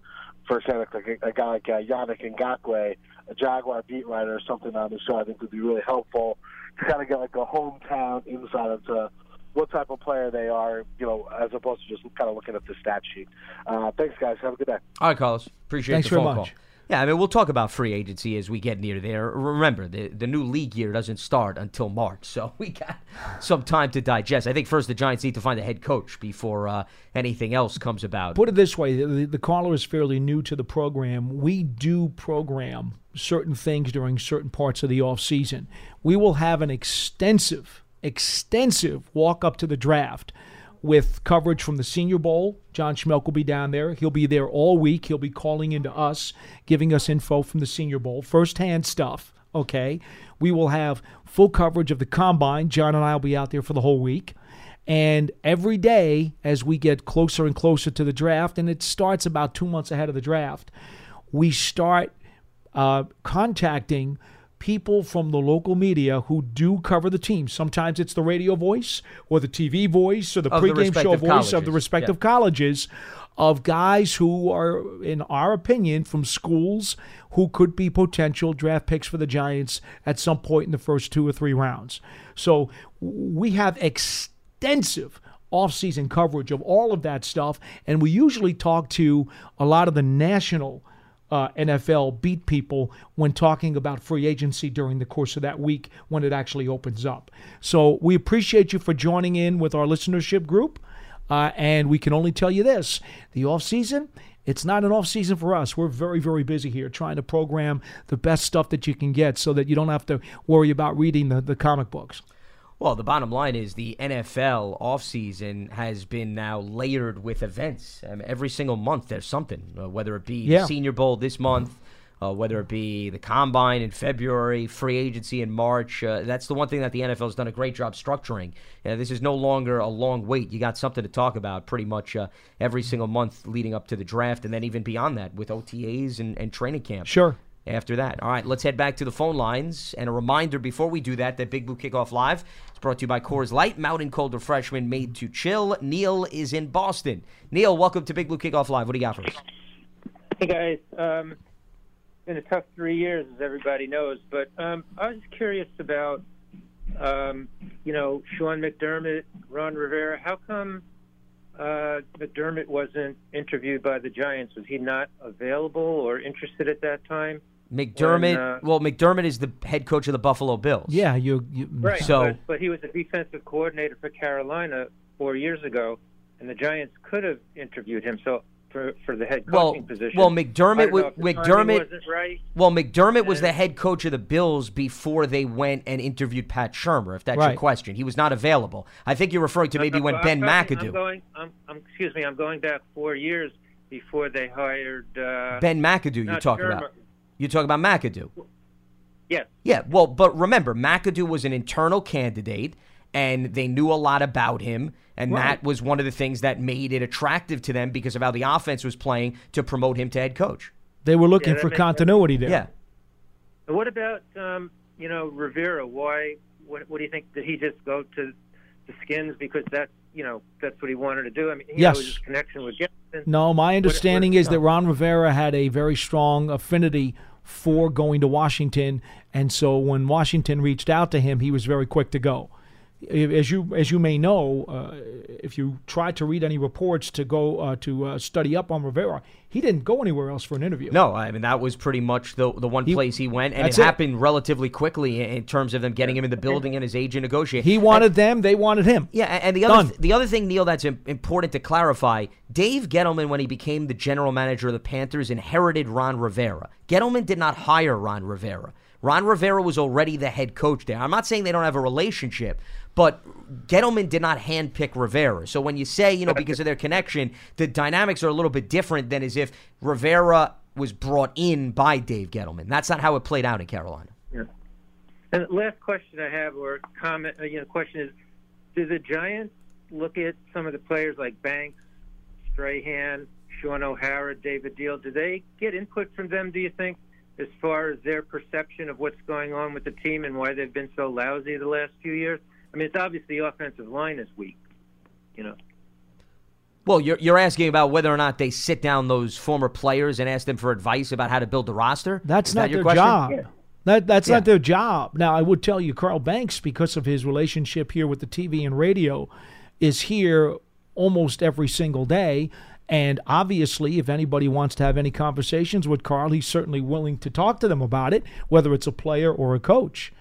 for example, like a, a guy like uh, Yannick Ngakoue, a Jaguar beat writer or something on the show, I think would be really helpful to kind of get like a hometown insight into what type of player they are, you know, as opposed to just kind of looking at the stat sheet. Uh, thanks, guys. Have a good day. All right, Carlos. Appreciate Thanks the very phone much. call. Yeah, I mean, we'll talk about free agency as we get near there. Remember, the, the new league year doesn't start until March, so (laughs) we got some time to digest. I think first the Giants need to find a head coach before uh, anything else comes about. Put it this way: the, the caller is fairly new to the program. We do program certain things during certain parts of the off season. We will have an extensive, extensive walk up to the draft with coverage from the Senior Bowl. John Schmelk will be down there. He'll be there all week. He'll be calling into us, giving us info from the Senior Bowl, firsthand stuff. Okay, we will have full coverage of the combine. John and I will be out there for the whole week. And every day, as we get closer and closer to the draft, and it starts about two months ahead of the draft, we start uh, contacting people from the local media who do cover the team. Sometimes it's the radio voice or the TV voice or the Of the pregame show respective voice of the respective Yeah. colleges of guys who are, in our opinion, from schools who could be potential draft picks for the Giants at some point in the first two or three rounds. So we have extensive off-season coverage of all of that stuff, and we usually talk to a lot of the national uh, NFL beat people when talking about free agency during the course of that week when it actually opens up. So we appreciate you for joining in with our listenership group. Uh, and we can only tell you this the off season, it's not an off season for us. We're very, very busy here trying to program the best stuff that you can get so that you don't have to worry about reading the, the comic books. Well, the bottom line is the NFL offseason has been now layered with events. I mean, every single month there's something, uh, whether it be Yeah. the Senior Bowl this month, uh, whether it be the Combine in February, free agency in March. Uh, that's the one thing that the NFL has done a great job structuring. Uh, this is no longer a long wait. You got something to talk about pretty much uh, every single month leading up to the draft, and then even beyond that with OTAs and, and training camp Sure. After that. All right, let's head back to the phone lines. And a reminder before we do that that Big Blue Kickoff Live is brought to you by Coors Light, Mountain Cold Refreshment made to chill. Neil is in Boston. Neil, welcome to Big Blue Kickoff Live. What do you got for us? Hey guys, um, it's been a tough three years, as everybody knows. But um, I was curious about, um, you know, Sean McDermott, Ron Rivera. How come uh, McDermott wasn't interviewed by the Giants? Was he not available or interested at that time? McDermott. When, uh, well, McDermott is the head coach of the Buffalo Bills. Yeah, you. you Right. So- but, but he was a defensive coordinator for Carolina four years ago, and the Giants could have interviewed him. So. For, for the head Well, coaching position. well, McDermott. don't know wa- if the timing McDermott. wasn't right. Well, McDermott was the head coach of the Bills before they went and interviewed Pat Shurmur. If that's Right. your question, he was not available. I think you're referring to maybe No, when I'm Ben talking- McAdoo. I'm going. I'm, I'm, excuse me. I'm going back four years before they hired. Uh, Ben McAdoo, you're talking Shurmur. about. You're talking about McAdoo. Yes. Yeah, well, but remember, McAdoo was an internal candidate, and they knew a lot about him, and Right. that was one of the things that made it attractive to them because of how the offense was playing to promote him to head coach. They were looking that for makes sense. continuity there. Yeah. And What about um, you know Rivera? Why? What, what do you think? Did he just go to the Skins because that's you know that's what he wanted to do? I mean, Yes. his connection with Gibson. No, my understanding is that Ron Rivera had a very strong affinity for going to Washington, and so when Washington reached out to him, he was very quick to go. As you as you may know, uh, if you tried to read any reports to go uh, to uh, study up on Rivera, he didn't go anywhere else for an interview. No, I mean that was pretty much the the one He- place he went, and it it. happened relatively quickly in- terms of them getting him in the building and his agent negotiating. He wanted them; they wanted him. Yeah, and the other Done. the other thing, Neil, that's important to clarify: Dave Gettleman, when he became the general manager of the Panthers, inherited Ron Rivera. Gettleman did not hire Ron Rivera. Ron Rivera was already the head coach there. I'm not saying they don't have a relationship, but Gettleman did not handpick Rivera. So when you say, you know, because of their connection, the dynamics are a little bit different than as if Rivera was brought in by Dave Gettleman. That's not how it played out in Carolina. Yeah. And the last question I have, or comment, uh, you know, question is: Do the Giants look at some of the players like Banks, Strahan, Shaun O'Hara, David Diehl? Do they get input from them? Do you think, as far as their perception of what's going on with the team and why they've been so lousy the last few years? I mean, it's obvious the offensive line is weak. You know. Well, you're, you're asking about whether or not they sit down those former players and ask them for advice about how to build the roster. That's Is not that your their question? job. That that's Yeah. not their job. Now, I would tell you, Carl Banks, because of his relationship here with the TV and radio, is here almost every single day. And obviously, if anybody wants to have any conversations with Carl, he's certainly willing to talk to them about it, whether it's a player or a coach.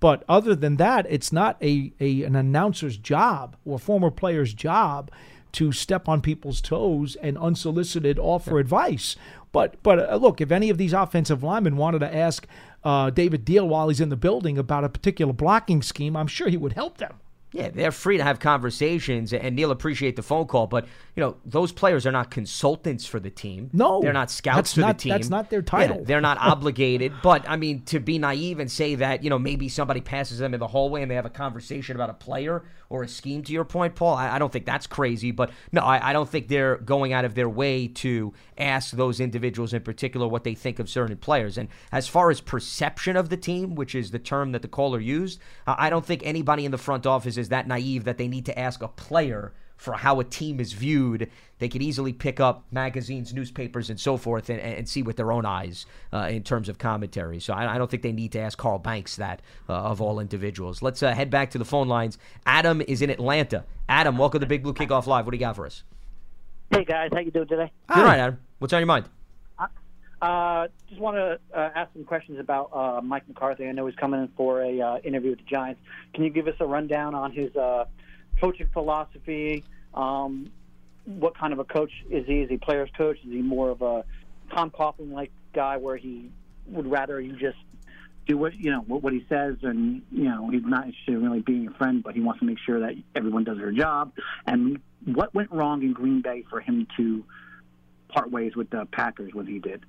But other than that, it's not a, a an announcer's job or former player's job to step on people's toes and unsolicited offer advice. But but uh, look, if any of these offensive linemen wanted to ask uh, David Diehl while he's in the building about a particular blocking scheme, I'm sure he would help them. Yeah, they're free to have conversations, and Neil appreciate the phone call, but you know those players are not consultants for the team. No, they're not scouts for not- the team. that's not their Yeah, title. they're not (laughs) obligated. But I mean, to be naive and say that you know maybe somebody passes them in the hallway and they have a conversation about a player or a scheme. To your point, Paul, I, I don't think that's crazy. But no, I, I don't think they're going out of their way to ask those individuals in particular what they think of certain players. And as far as perception of the team, which is the term that the caller used, I don't think anybody in the front office is that naive that they need to ask a player for how a team is viewed. They could easily pick up magazines, newspapers, and so forth and, and see with their own eyes uh, in terms of commentary. So I, I don't think they need to ask Carl Banks that uh, of all individuals. Let's uh, head back to the phone lines. Adam is in Atlanta. Adam, welcome to Big Blue Kickoff Live. What do you got for us? Hey guys, how you doing today? Good night, Adam. What's on your mind? Uh, just want to uh, ask some questions about uh, Mike McCarthy. I know he's coming in for a uh, interview with the Giants. Can you give us a rundown on his uh, coaching philosophy? Um, what kind of a coach is he? Is he players coach? Is he more of a Tom Coughlin like guy where he would rather you just do what you know what, what he says, and you know he's not interested in really being your friend, but he wants to make sure that everyone does their job. And what went wrong in Green Bay for him to part ways with the Packers when he did?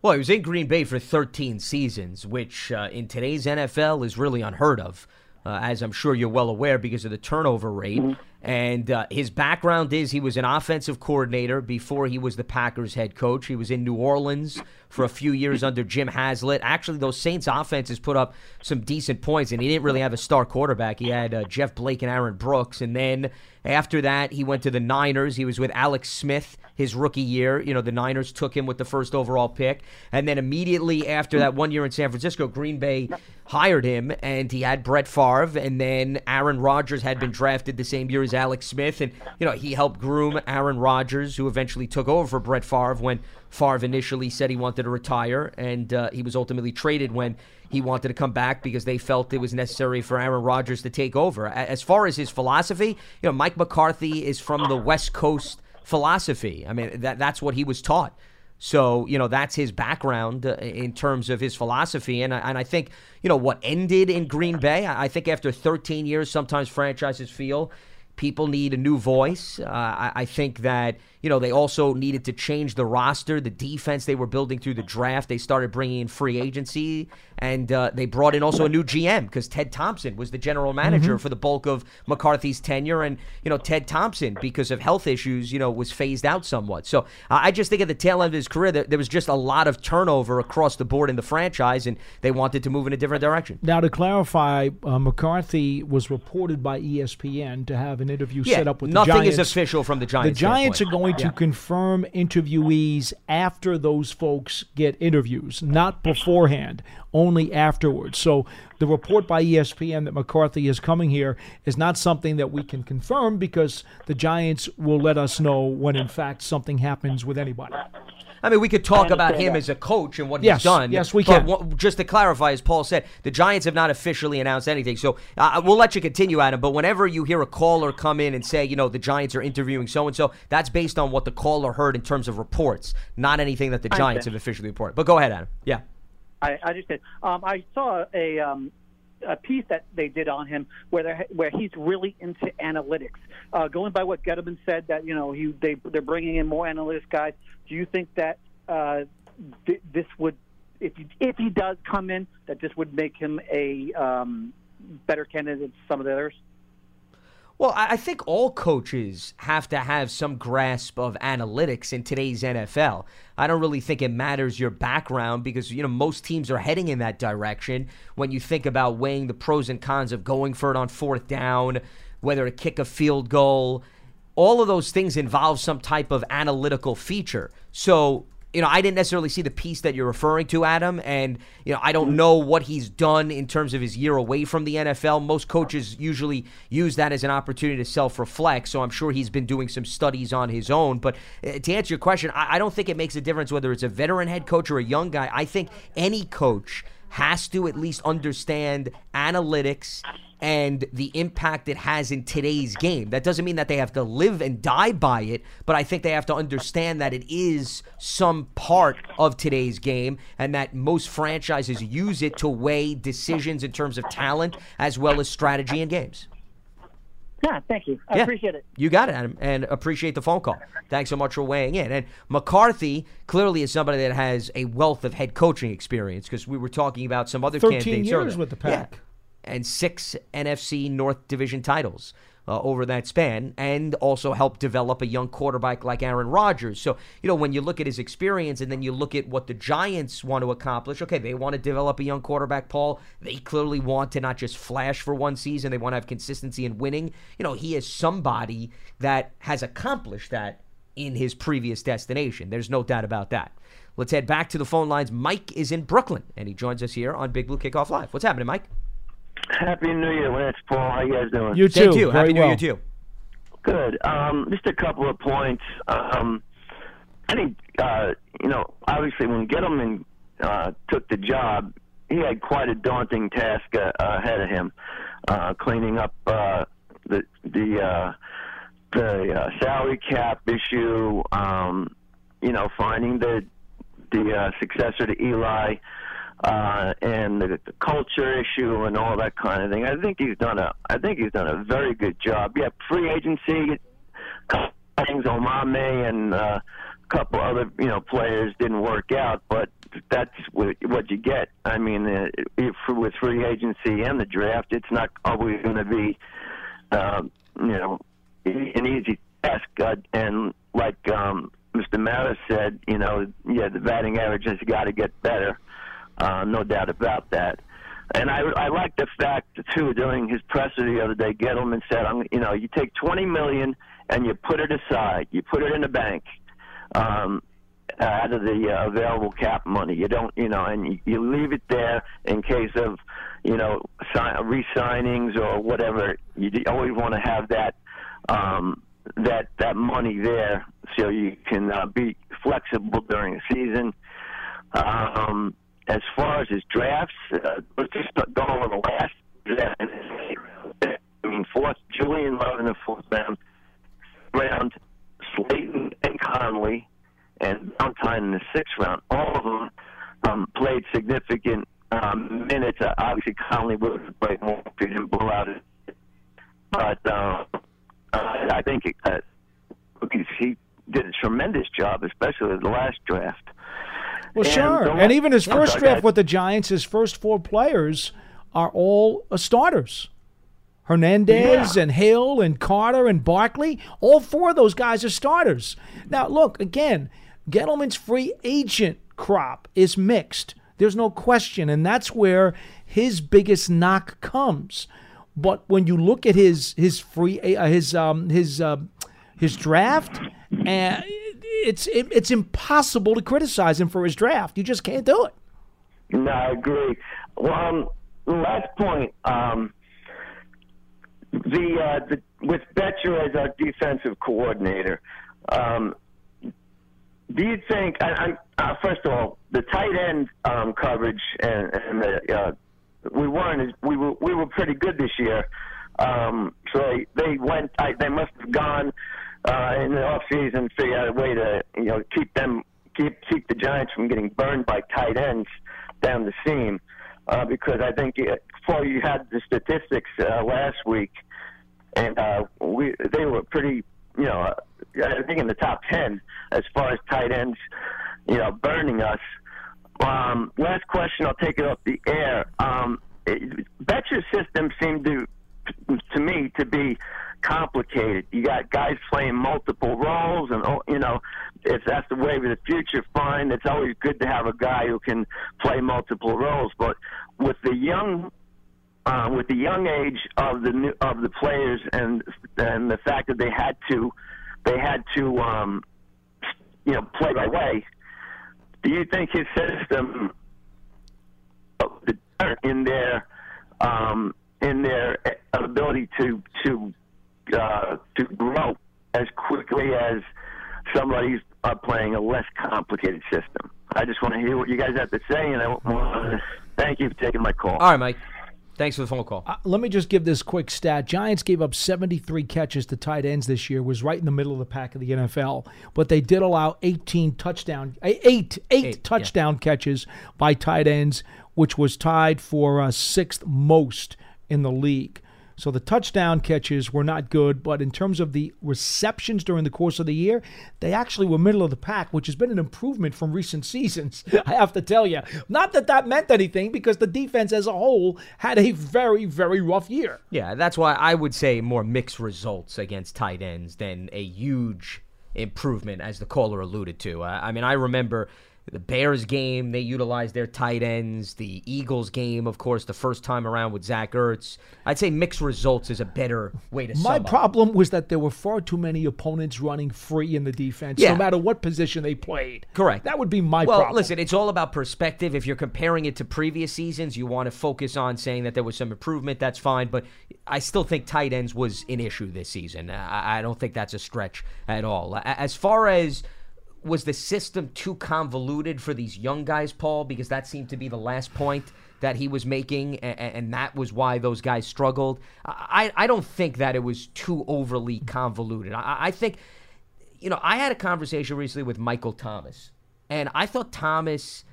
Well, he was in Green Bay for 13 seasons, which uh, in today's NFL is really unheard of, uh, as I'm sure you're well aware because of the turnover rate. Mm-hmm. And uh, his background is he was an offensive coordinator before he was the Packers head coach. He was in New Orleans for a few years (laughs) under Jim Haslett. Actually, those Saints offenses put up some decent points, and he didn't really have a star quarterback. He had uh, Jeff Blake and Aaron Brooks. And then after that, he went to the Niners. He was with Alex Smith his rookie year. You know, the Niners took him with the first overall pick. And then immediately after that one year in San Francisco, Green Bay hired him, and he had Brett Favre. And then Aaron Rodgers had been drafted the same year as Alex Smith. And, you know, he helped groom Aaron Rodgers, who eventually took over for Brett Favre when Favre initially said he wanted to retire. And uh, he was ultimately traded when he wanted to come back because they felt it was necessary for Aaron Rodgers to take over. As far as his philosophy, you know, Mike McCarthy is from the West Coast philosophy. I mean, that that's what he was taught. So, you know, that's his background uh, in terms of his philosophy. And and I think, you know, what ended in Green Bay, I think after 13 years, sometimes franchises feel people need a new voice. Uh, I, I think that, you know, they also needed to change the roster, the defense they were building through the draft. They started bringing in free agency, and uh, they brought in also a new GM because Ted Thompson was the general manager for the bulk of McCarthy's tenure. And, you know, Ted Thompson, because of health issues, you know, was phased out somewhat. So uh, I just think at the tail end of his career, there, there was just a lot of turnover across the board in the franchise, and they wanted to move in a different direction. Now, to clarify, uh, McCarthy was reported by ESPN to have an interview Yeah, set up with nothing the Giants. is official from the Giants. The Giants. Are standpoint. Going to Yeah. confirm interviewees after those folks get interviews, not beforehand, only afterwards. So the report by ESPN that McCarthy is coming here is not something that we can confirm because the Giants will let us know when, in fact, something happens with anybody. I mean, we could talk about him that. as a coach and what Yes, he's done. yes, we but can. what- just to clarify, as Paul said, the Giants have not officially announced anything. So uh, we'll let you continue, Adam. But whenever you hear a caller come in and say, you know, the Giants are interviewing so and so, that's based on what the caller heard in terms of reports, not anything that the I Giants have officially reported. But go ahead, Adam. Yeah. I, I just did. Um, I saw a um, a piece that they did on him where where he's really into analytics. Uh, going by what Gettleman said, that you know he they they're bringing in more analytics guys. Do you think that uh, th- this would, if he, if he does come in, that this would make him a um, better candidate than some of the others? Well, I think all coaches have to have some grasp of analytics in today's NFL. I don't really think it matters your background because you know most teams are heading in that direction when you think about weighing the pros and cons of going for it on fourth down, whether to kick a field goal. All of those things involve some type of analytical feature. So, you know, I didn't necessarily see the piece that you're referring to, Adam, and you know, I don't know what he's done in terms of his year away from the NFL. Most coaches usually use that as an opportunity to self-reflect, so I'm sure he's been doing some studies on his own. But uh, to answer your question, I, I don't think it makes a difference whether it's a veteran head coach or a young guy. I think any coach has to at least understand analytics and the impact it has in today's game. That doesn't mean that they have to live and die by it, but I think they have to understand that it is some part of today's game and that most franchises use it to weigh decisions in terms of talent as well as strategy in games. Yeah, thank you. I Yeah. appreciate it. You got it, Adam, and appreciate the phone call. Thanks so much for weighing in. And McCarthy clearly is somebody that has a wealth of head coaching experience because we were talking about some other 13 candidates years earlier. with the Yeah. And six NFC North Division titles. Uh, over that span, and also helped develop a young quarterback like Aaron Rodgers. So, you know, when you look at his experience and then you look at what the Giants want to accomplish, okay, they want to develop a young quarterback, Paul. They clearly want to not just flash for one season, they want to have consistency in winning. You know, he is somebody that has accomplished that in his previous destination. There's no doubt about that. Let's head back to the phone lines. Mike is in Brooklyn, and he joins us here on Big Blue Kickoff Live. What's happening, Mike? Happy New Year, Lance Paul. How you guys doing? You Same too. to you. Very Happy New. Year to you. Good. Um, just a couple of points. Um, I think, uh, you know, obviously when Gettleman uh, took the job, he had quite a daunting task uh, ahead of him, uh, cleaning up uh, the the uh, the uh, salary cap issue. Um, you know, finding the the uh, successor to Eli. Uh, and the, the culture issue and all that kind of thing. I think he's done a I think he's done a very good job. Yeah, free agency, things Omameh and uh, a couple other you know players didn't work out, but that's what, what you get. I mean, uh, if, with free agency and the draft, it's not always going to be um, you know an easy task. Uh, and like um, Mr. Mara said, you know, yeah, the batting average has got to get better. Uh, no doubt about that. And I, I like the fact too. During his presser the other day, Gettleman said, "I'm, you know, you take 20 million and you put it aside. You put it in the bank, um, out of the uh, available cap money. You don't, you know, and you, you leave it there in case of, you know, sign, re-signings or whatever. You always want to have that, um, that that money there so you can uh, be flexible during the season." Um, as far as his drafts, uh, let's just go over the last draft. I mean, fourth, Julian Love in the fourth round, round, Slayton and Connelly, and Ballentine in the sixth round. All of them um, played significant um, minutes. Uh, obviously, Connelly would have played more if he didn't blow out it. But uh, uh, I think uh, he did a tremendous job, especially the last draft. Well, And sure. And even his first draft with the Giants, his first four players are all uh, starters. Hernandez Yeah. and Hill and Carter and Barkley, all four of those guys are starters. Now, look, again, Gettleman's free agent crop is mixed. There's no question. And that's where his biggest knock comes. But when you look at his his free uh, his um his uh, his draft, uh, it's it, it's impossible to criticize him for his draft. You just can't do it. No, I agree. Well, um, last point. Um, the, uh, the with Bettcher as our defensive coordinator, um, do you think? I, I, uh, first of all, the tight end um, coverage and, and the, uh, we weren't as, we were we were pretty good this year. Um, so they, they went. I, they must have gone uh, in the off season, figure out a way to you know keep them keep keep the Giants from getting burned by tight ends down the seam. Uh, because I think uh, before you had the statistics uh, last week, and uh, we they were pretty, you know, uh, I think in the top ten as far as tight ends, you know, burning us. Um, last question, I'll take it off the air. Um, Bettcher's system seemed to, to me, to be complicated. You got guys playing multiple roles, and oh, you know, if that's the way of the future, fine. It's always good to have a guy who can play multiple roles. But with the young uh, with the young age of the new, of the players and and the fact that they had to they had to um, you know play by way. Do you think his system in their um, in their ability to to uh, to grow as quickly as somebody's uh, playing a less complicated system? I just want to hear what you guys have to say, and I want to thank you for taking my call. All right, Mike. Thanks for the phone call. Uh, let me just give this quick stat. Giants gave up 73 catches to tight ends this year, was right in the middle of the pack of the NFL, but they did allow 18 touchdown eight eight, Eight, yeah. touchdown catches by tight ends, which was tied for uh, sixth most in the league. So the touchdown catches were not good, but in terms of the receptions during the course of the year, they actually were middle of the pack, which has been an improvement from recent (laughs) seasons. I have to tell you. Not that that meant anything because the defense as a whole had a very, very rough year. Yeah, that's why I would say more mixed results against tight ends than a huge improvement, as the caller alluded to. I mean, I remember the Bears game, they utilized their tight ends. The Eagles game, of course, the first time around with Zach Ertz. I'd say mixed results is a better way to My sum up. problem was that there were far too many opponents running free in the defense, Yeah. no matter what position they played. Correct. That would be my well, problem. listen, it's all about perspective. If you're comparing it to previous seasons, you want to focus on saying that there was some improvement. That's fine, but I still think tight ends was an issue this season. I, I don't think that's a stretch at all. As far as was the system too convoluted for these young guys, Paul? Because that seemed to be the last point that he was making, and, and that was why those guys struggled. I, I don't think that it was too overly convoluted. I, I think you know, I had a conversation recently with Michael Thomas, and I thought Thomas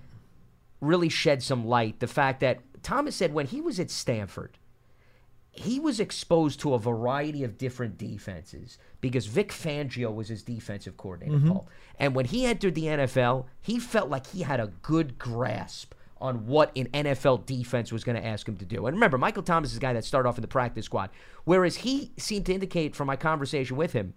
really shed some light. The fact that Thomas said when he was at Stanford, he was exposed to a variety of different defenses because Vic Fangio was his defensive coordinator, mm-hmm. Paul. And when he entered the NFL, he felt like he had a good grasp on what an NFL defense was going to ask him to do. And remember, Michael Thomas is a guy that started off in the practice squad, whereas he seemed to indicate from my conversation with him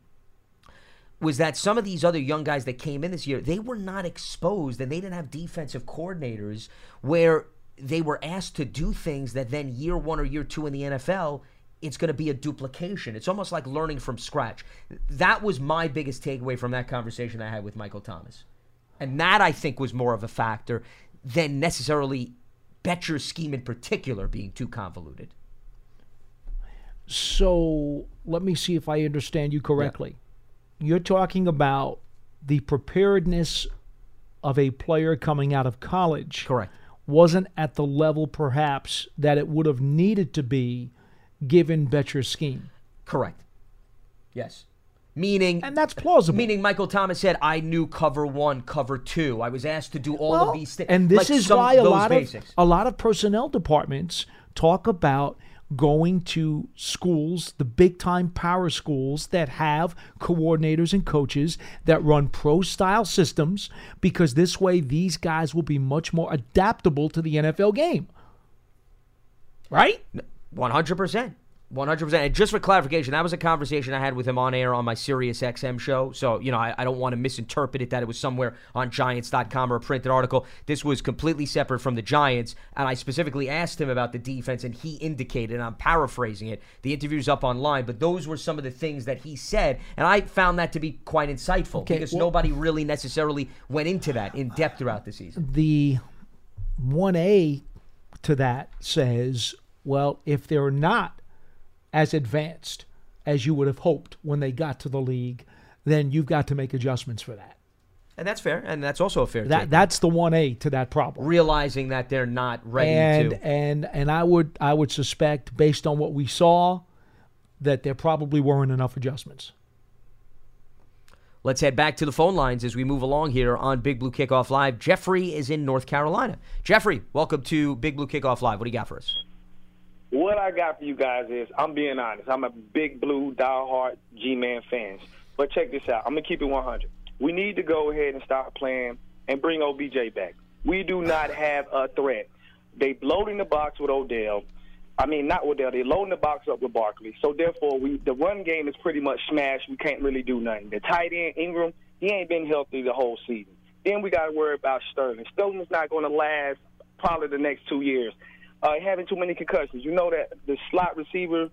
was that some of these other young guys that came in this year, they were not exposed and they didn't have defensive coordinators where they were asked to do things that then year one or year two in the NFL, it's going to be a duplication. It's almost like learning from scratch. That was my biggest takeaway from that conversation I had with Michael Thomas. And that I think was more of a factor than necessarily Bettcher's scheme in particular being too convoluted. So let me see if I understand you correctly. You're talking about the preparedness of a player coming out of college Correct. Wasn't at the level perhaps that it would have needed to be given Bettcher's scheme. Correct. Yes. Meaning And that's plausible. Meaning, Michael Thomas said, "I knew cover one, cover two. I was asked to do all Well, of these things." And this like is why a those lot basics. of a lot of personnel departments talk about going to schools, the big time power schools that have coordinators and coaches that run pro style systems because this way these guys will be much more adaptable to the NFL game. Right? One hundred percent. One hundred percent. And just for clarification, that was a conversation I had with him on air on my Sirius XM show. So, you know, I, I don't want to misinterpret it that it was somewhere on Giants.com or a printed article. This was completely separate from the Giants. And I specifically asked him about the defense, and he indicated, and I'm paraphrasing it. The interview's up online, but those were some of the things that he said. And I found that to be quite insightful Okay, because well- nobody really necessarily went into that in depth throughout the season. the 1A to that says, well, if they're not as advanced as you would have hoped when they got to the league, then you've got to make adjustments for that. And that's fair. And that's also a fair That take. that's the 1A to that problem. Realizing that they're not ready and to. and and I would I would suspect based on what we saw that there probably weren't enough adjustments. Let's head back to the phone lines as we move along here on Big Blue Kickoff Live. Jeffrey is in North Carolina. Jeffrey, welcome to Big Blue Kickoff Live. What do you got for us? What I got for you guys is I'm being honest. I'm a big blue diehard G Man fans. But check this out. I'm gonna keep it 100. We need to go ahead and start playing and bring OBJ back. We do not have a threat. They loading the box with Odell. I mean, not Odell. They loading the box up with Barkley. So therefore, we the run game is pretty much smashed. We can't really do nothing. The tight end Engram, he ain't been healthy the whole season. Then we got to worry about Sterling. Sterling's not going to last probably the next two years. Uh, having too many concussions. You know that the slot receiver,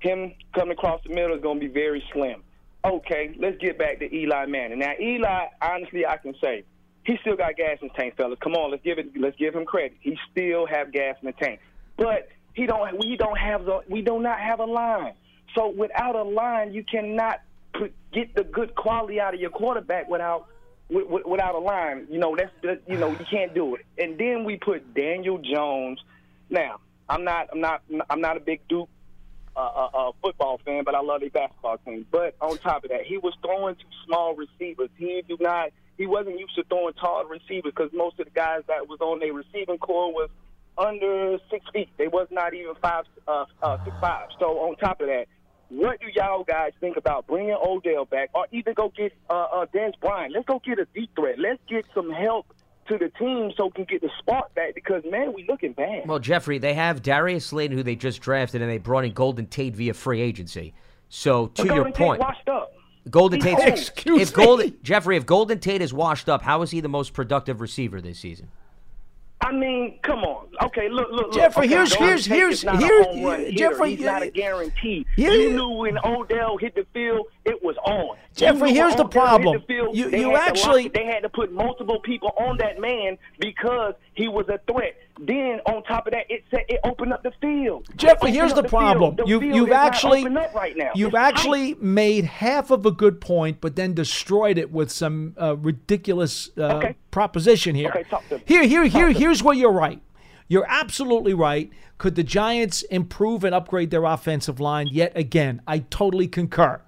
him coming across the middle is going to be very slim. Okay, let's get back to Eli Manning. Now, Eli, honestly, I can say he still got gas in the tank, fellas. Come on, let's give it. Let's give him credit. He still have gas in the tank, but he don't. We don't have the. We do not have a line. So without a line, you cannot put, get the good quality out of your quarterback without with, with, without a line. You know that's that, you know you can't do it. And then we put Daniel Jones. Now I'm not. I'm not. I'm not a big Duke uh, uh, uh, football fan, but I love their basketball team. But on top of that, he was throwing to small receivers. He do not. He wasn't used to throwing tall receivers because most of the guys that was on their receiving core was under six feet. They was not even five, uh, uh, six five. So on top of that, what do y'all guys think about bringing Odell back, or even go get uh, uh, Dez Bryant? Let's go get a deep threat. Let's get some help to the team so we can get the spark back because man, we looking bad. Well, Jeffrey, they have Darius Slayton, who they just drafted, and they brought in Golden Tate via free agency. So to your Tate point, washed up. Golden Tate. (laughs) Excuse if me. Golden Jeffrey, if Golden Tate is washed up, how is he the most productive receiver this season? I mean, come on. Okay, look, look, look. Jeffrey, okay, here's- here's- here's- is not here- a home run hitter. Jeffrey, He's not uh, a guarantee. here- you knew when Odell hit the field, it was on. Jeffrey, here's when the problem. The field, You- you actually- they had to put multiple people on that man because he was a threat. Then on top of that, it said it opened up the field. Jeffrey, here's opened the problem. The You, you've actually up right now. you've It's tight. actually made half of a good point, but then destroyed it with some uh, ridiculous uh, Okay. Proposition here. Okay, talk to. Here, here, Talk here, to here's where you're right. You're absolutely right. Could the Giants improve and upgrade their offensive line? Yet again, I totally concur.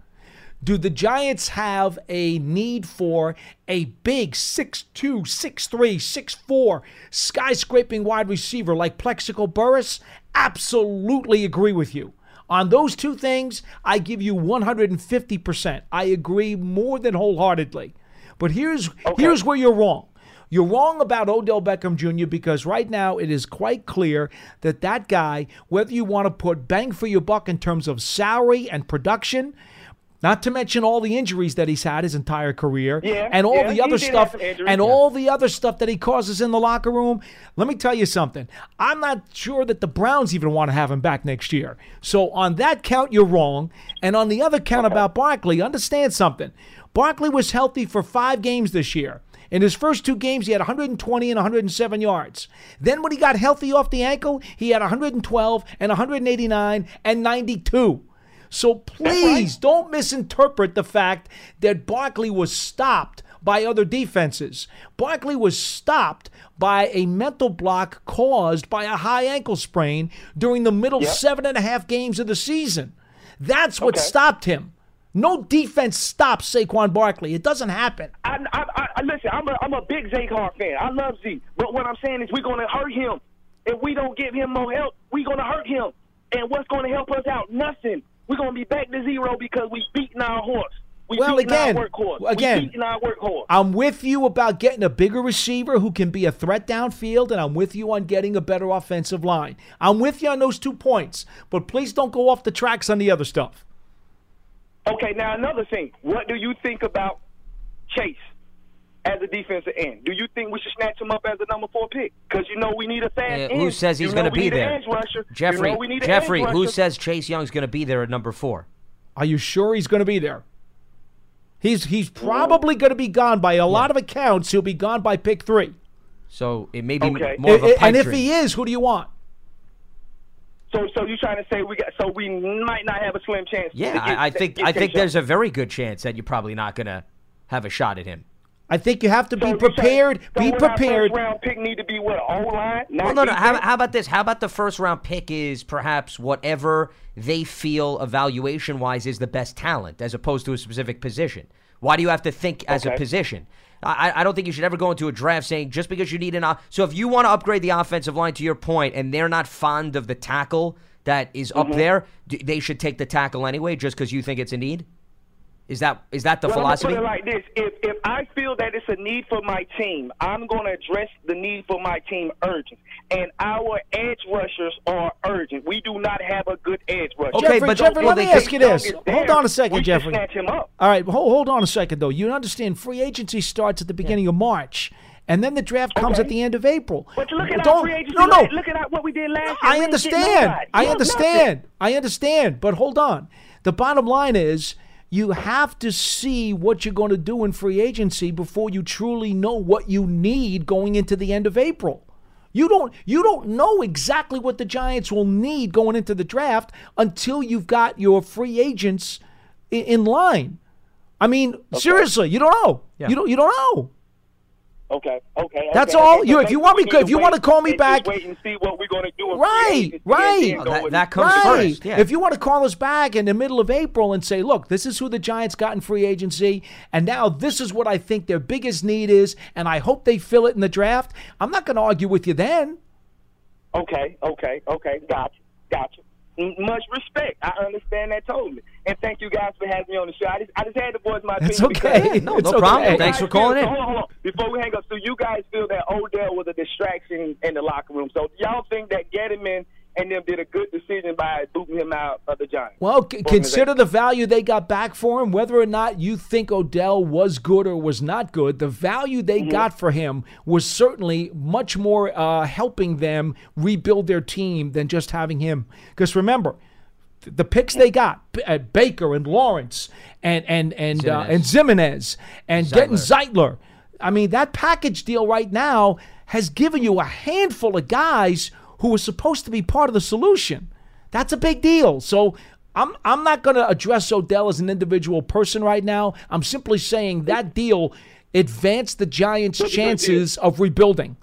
Do the Giants have a need for a big 6'2, 6'3, 6'4 skyscraping wide receiver like Plaxico Burress? Absolutely agree with you. On those two things, I give you 150%. I agree more than wholeheartedly. But here's here's where you're wrong. You're wrong about Odell Beckham Jr. because right now it is quite clear that that guy, whether you want to put bang for your buck in terms of salary and production, not to mention all the injuries that he's had his entire career, Yeah, and all yeah, the other stuff, and all the other stuff that he causes in the locker room. Let me tell you something. I'm not sure that the Browns even want to have him back next year. So on that count, you're wrong. And on the other count about Barkley, understand something. Barkley was healthy for five games this year. In his first two games, he had 120 and 107 yards. Then, when he got healthy off the ankle, he had 112 and 189 and 92. So please don't misinterpret the fact that Barkley was stopped by other defenses. Barkley was stopped by a mental block caused by a high ankle sprain during the middle seven and a half games of the season. That's what Okay. stopped him. No defense stops Saquon Barkley. It doesn't happen. I, I, I, listen. I'm a, I'm a big Zay Hart fan. I love Z, but what I'm saying is we're going to hurt him. If we don't give him more help, we're going to hurt him. And what's going to help us out? Nothing. We're going to be back to zero because we beaten our horse. We Well, again- our again- we. I'm with you about getting a bigger receiver who can be a threat downfield, and I'm with you on getting a better offensive line. I'm with you on those two points, but please don't go off the tracks on the other stuff. Okay, now another thing. What do you think about Chase as a defensive end? Do you think we should snatch him up as a number four pick? Because you know we need a fast end. who says he's You know going to be need an there? edge rusher. Jeffrey, You know we need an Jeffrey, edge who says Chase Young's going to be there at number four? Are you sure he's going to be there? He's he's probably going to be gone by a lot of accounts. He'll be gone by pick three. So it may be Okay. more of a I- I- pipe and if dream. he is, who do you want? So, so you trying to say we got? So we might not have a slim chance. Yeah, get- I, I think I think there's a very good chance that you're probably not going to have a shot at him. I think you have to So be you trying- prepared. so Be would our prepared. First round pick need to be what O line. Well, no, no. How, how about this? How about the first round pick is perhaps whatever they feel evaluation wise is the best talent, as opposed to a specific position. Why do you have to think as a position? I, I- don't think you should ever go into a draft saying just because you need an. o- So if you want to upgrade the offensive line, to your point, and they're not fond of the tackle that is up Mm-hmm. there, d- they should take the tackle anyway, just because you think it's a need. Is that is that the well, philosophy? I'm put it like this: if if I feel that it's a need for my team, I'm going to address the need for my team urgent. And our edge rushers are urgent. We do not have a good edge rusher. Okay, Jeffrey, but Jeffrey, well, let me ask you this. is Hold on a second, we Jeffrey. Snatch him up. All right, hold, hold on a second though. You understand free agency starts at the beginning of March, and then the draft comes Okay. at the end of April. But look at Don't- our free agency. No, no. Look at what we did last year. I We didn't get understand. I understand. I understand. But hold on. The bottom line is you have to see what you're going to do in free agency before you truly know what you need going into the end of April. You don't you don't know exactly what the Giants will need going into the draft until you've got your free agents in line. I mean, seriously, you don't know. Yeah. You don't you don't know. Okay, okay. That's okay, all. okay. You- So if you want me- if you wait- wanna call me back- wait and see what we're going to do. Right, right. Oh, that- that comes Right. first, yeah. If you want to call us back in the middle of April and say, look, this is who the Giants got in free agency, and now this is what I think their biggest need is, and I hope they fill it in the draft, I'm not going to argue with you then. Okay, okay, okay. Gotcha, gotcha. Much respect. I understand that totally. And thank you guys for having me on the show. I just, I just had to voice my It's opinion. because- okay. (laughs) no, It's no problem. okay. Thanks for calling feel- in. so Hold on, hold on. Before we hang up, so you guys feel that Odell was a distraction in the locker room. So y'all think that Gettleman and them did a good decision by booting him out of the Giants? Well, c- consider the value they got back for him. Whether or not you think Odell was good or was not good, the value they got for him was certainly much more uh, helping them rebuild their team than just having him. Because remember, the picks they got B- uh, Baker and Lawrence and and and uh, and Ximines and getting Zeitler. I mean, that package deal right now has given you a handful of guys who was supposed to be part of the solution. That's a big deal. So I'm I'm not going to address Odell as an individual person right now. I'm simply saying that deal advanced the Giants' That's a good deal. chances of rebuilding.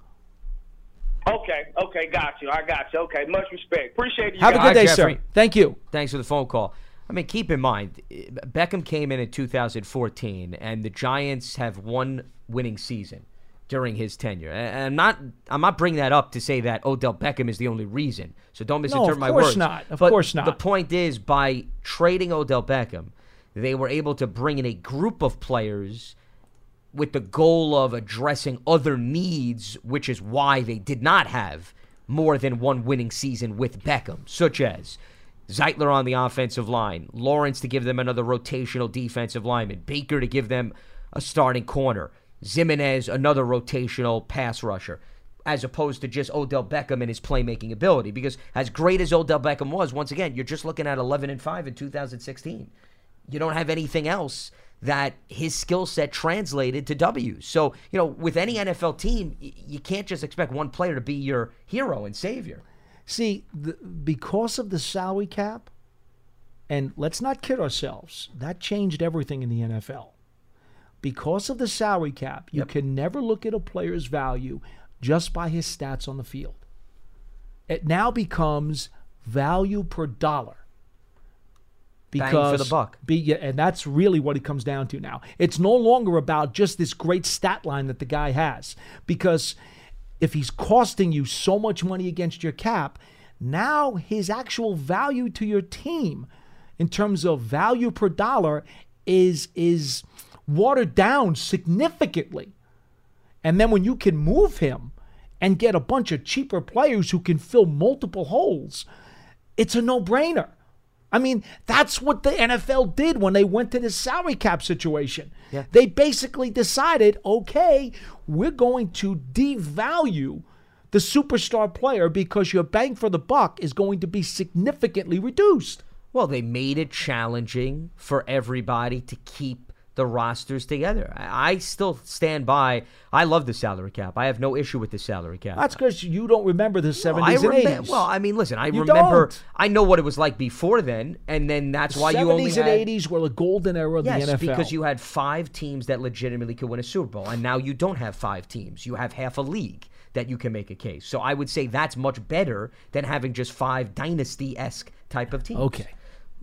Okay, okay, got you. I got you. Okay, much respect. Appreciate you Have a good day, Jeffrey. sir. Thank you. Thanks for the phone call. I mean, keep in mind, Beckham came in in 2014, and the Giants have one winning season during his tenure. And I'm not, I'm not bringing that up to say that Odell Beckham is the only reason. So don't misinterpret of my course words. not. Of But course not. The point is, by trading Odell Beckham, they were able to bring in a group of players with the goal of addressing other needs, which is why they did not have more than one winning season with Beckham, such as Zeitler on the offensive line, Lawrence to give them another rotational defensive lineman, Baker to give them a starting corner, Ximines another rotational pass rusher, as opposed to just Odell Beckham and his playmaking ability. Because as great as Odell Beckham was, once again, you're just looking at 11 and 5 in 2016. You don't have anything else that his skill set translated to W. So, you know, with any NFL team, you can't just expect one player to be your hero and savior. See, the, because of the salary cap, and let's not kid ourselves, that changed everything in the NFL. Because of the salary cap, you Yep. can never look at a player's value just by his stats on the field. It now becomes value per dollar. Bang for the Because buck. be, and that's really what it comes down to now. It's no longer about just this great stat line that the guy has, because if he's costing you so much money against your cap, now his actual value to your team, in terms of value per dollar, is is watered down significantly. And then when you can move him and get a bunch of cheaper players who can fill multiple holes, it's a no brainer. I mean, that's what the NFL did when they went to the salary cap situation. Yeah. They basically decided, okay, we're going to devalue the superstar player because your bang for the buck is going to be significantly reduced. Well, they made it challenging for everybody to keep the rosters together. I I still stand by. I love the salary cap. I have no issue with the salary cap. That's because you don't remember the 70s I and 80s. Well, I mean, listen, I You remember. don't. I know what it was like before then, and then that's why 70s you only Seventies and 80s were the golden era of Yes, the NFL. because you had five teams that legitimately could win a Super Bowl, and now you don't have five teams. You have half a league that you can make a case. So I would say that's much better than having just five dynasty esque type of teams. Okay.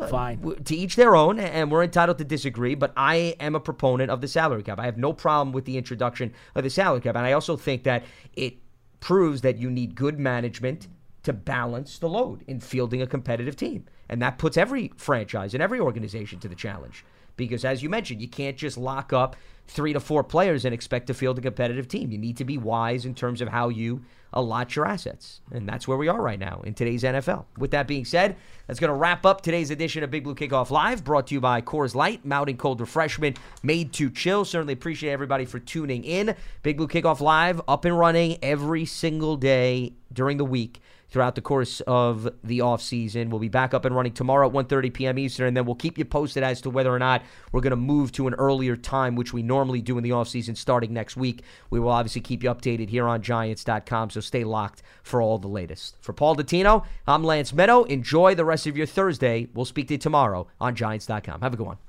Fine. To each their own, and we're entitled to disagree, but I am a proponent of the salary cap. I have no problem with the introduction of the salary cap. And I also think that it proves that you need good management to balance the load in fielding a competitive team. And that puts every franchise and every organization to the challenge. Because as you mentioned, you can't just lock up three to four players and expect to field a competitive team. You need to be wise in terms of how you allot your assets. And that's where we are right now in today's NFL. With that being said, that's going to wrap up today's edition of Big Blue Kickoff Live, brought to you by Coors Light, mountain cold refreshment made to chill. Certainly appreciate everybody for tuning in. Big Blue Kickoff Live up and running every single day during the week throughout the course of the off season. We'll be back up and running tomorrow at 1:30 p.m. Eastern, and then we'll keep you posted as to whether or not we're going to move to an earlier time, which we normally do in the off season starting next week. We will obviously keep you updated here on Giants.com, so stay locked for all the latest. For Paul Dottino, I'm Lance Medow. Enjoy the rest of your Thursday. We'll speak to you tomorrow on Giants.com. Have a good one.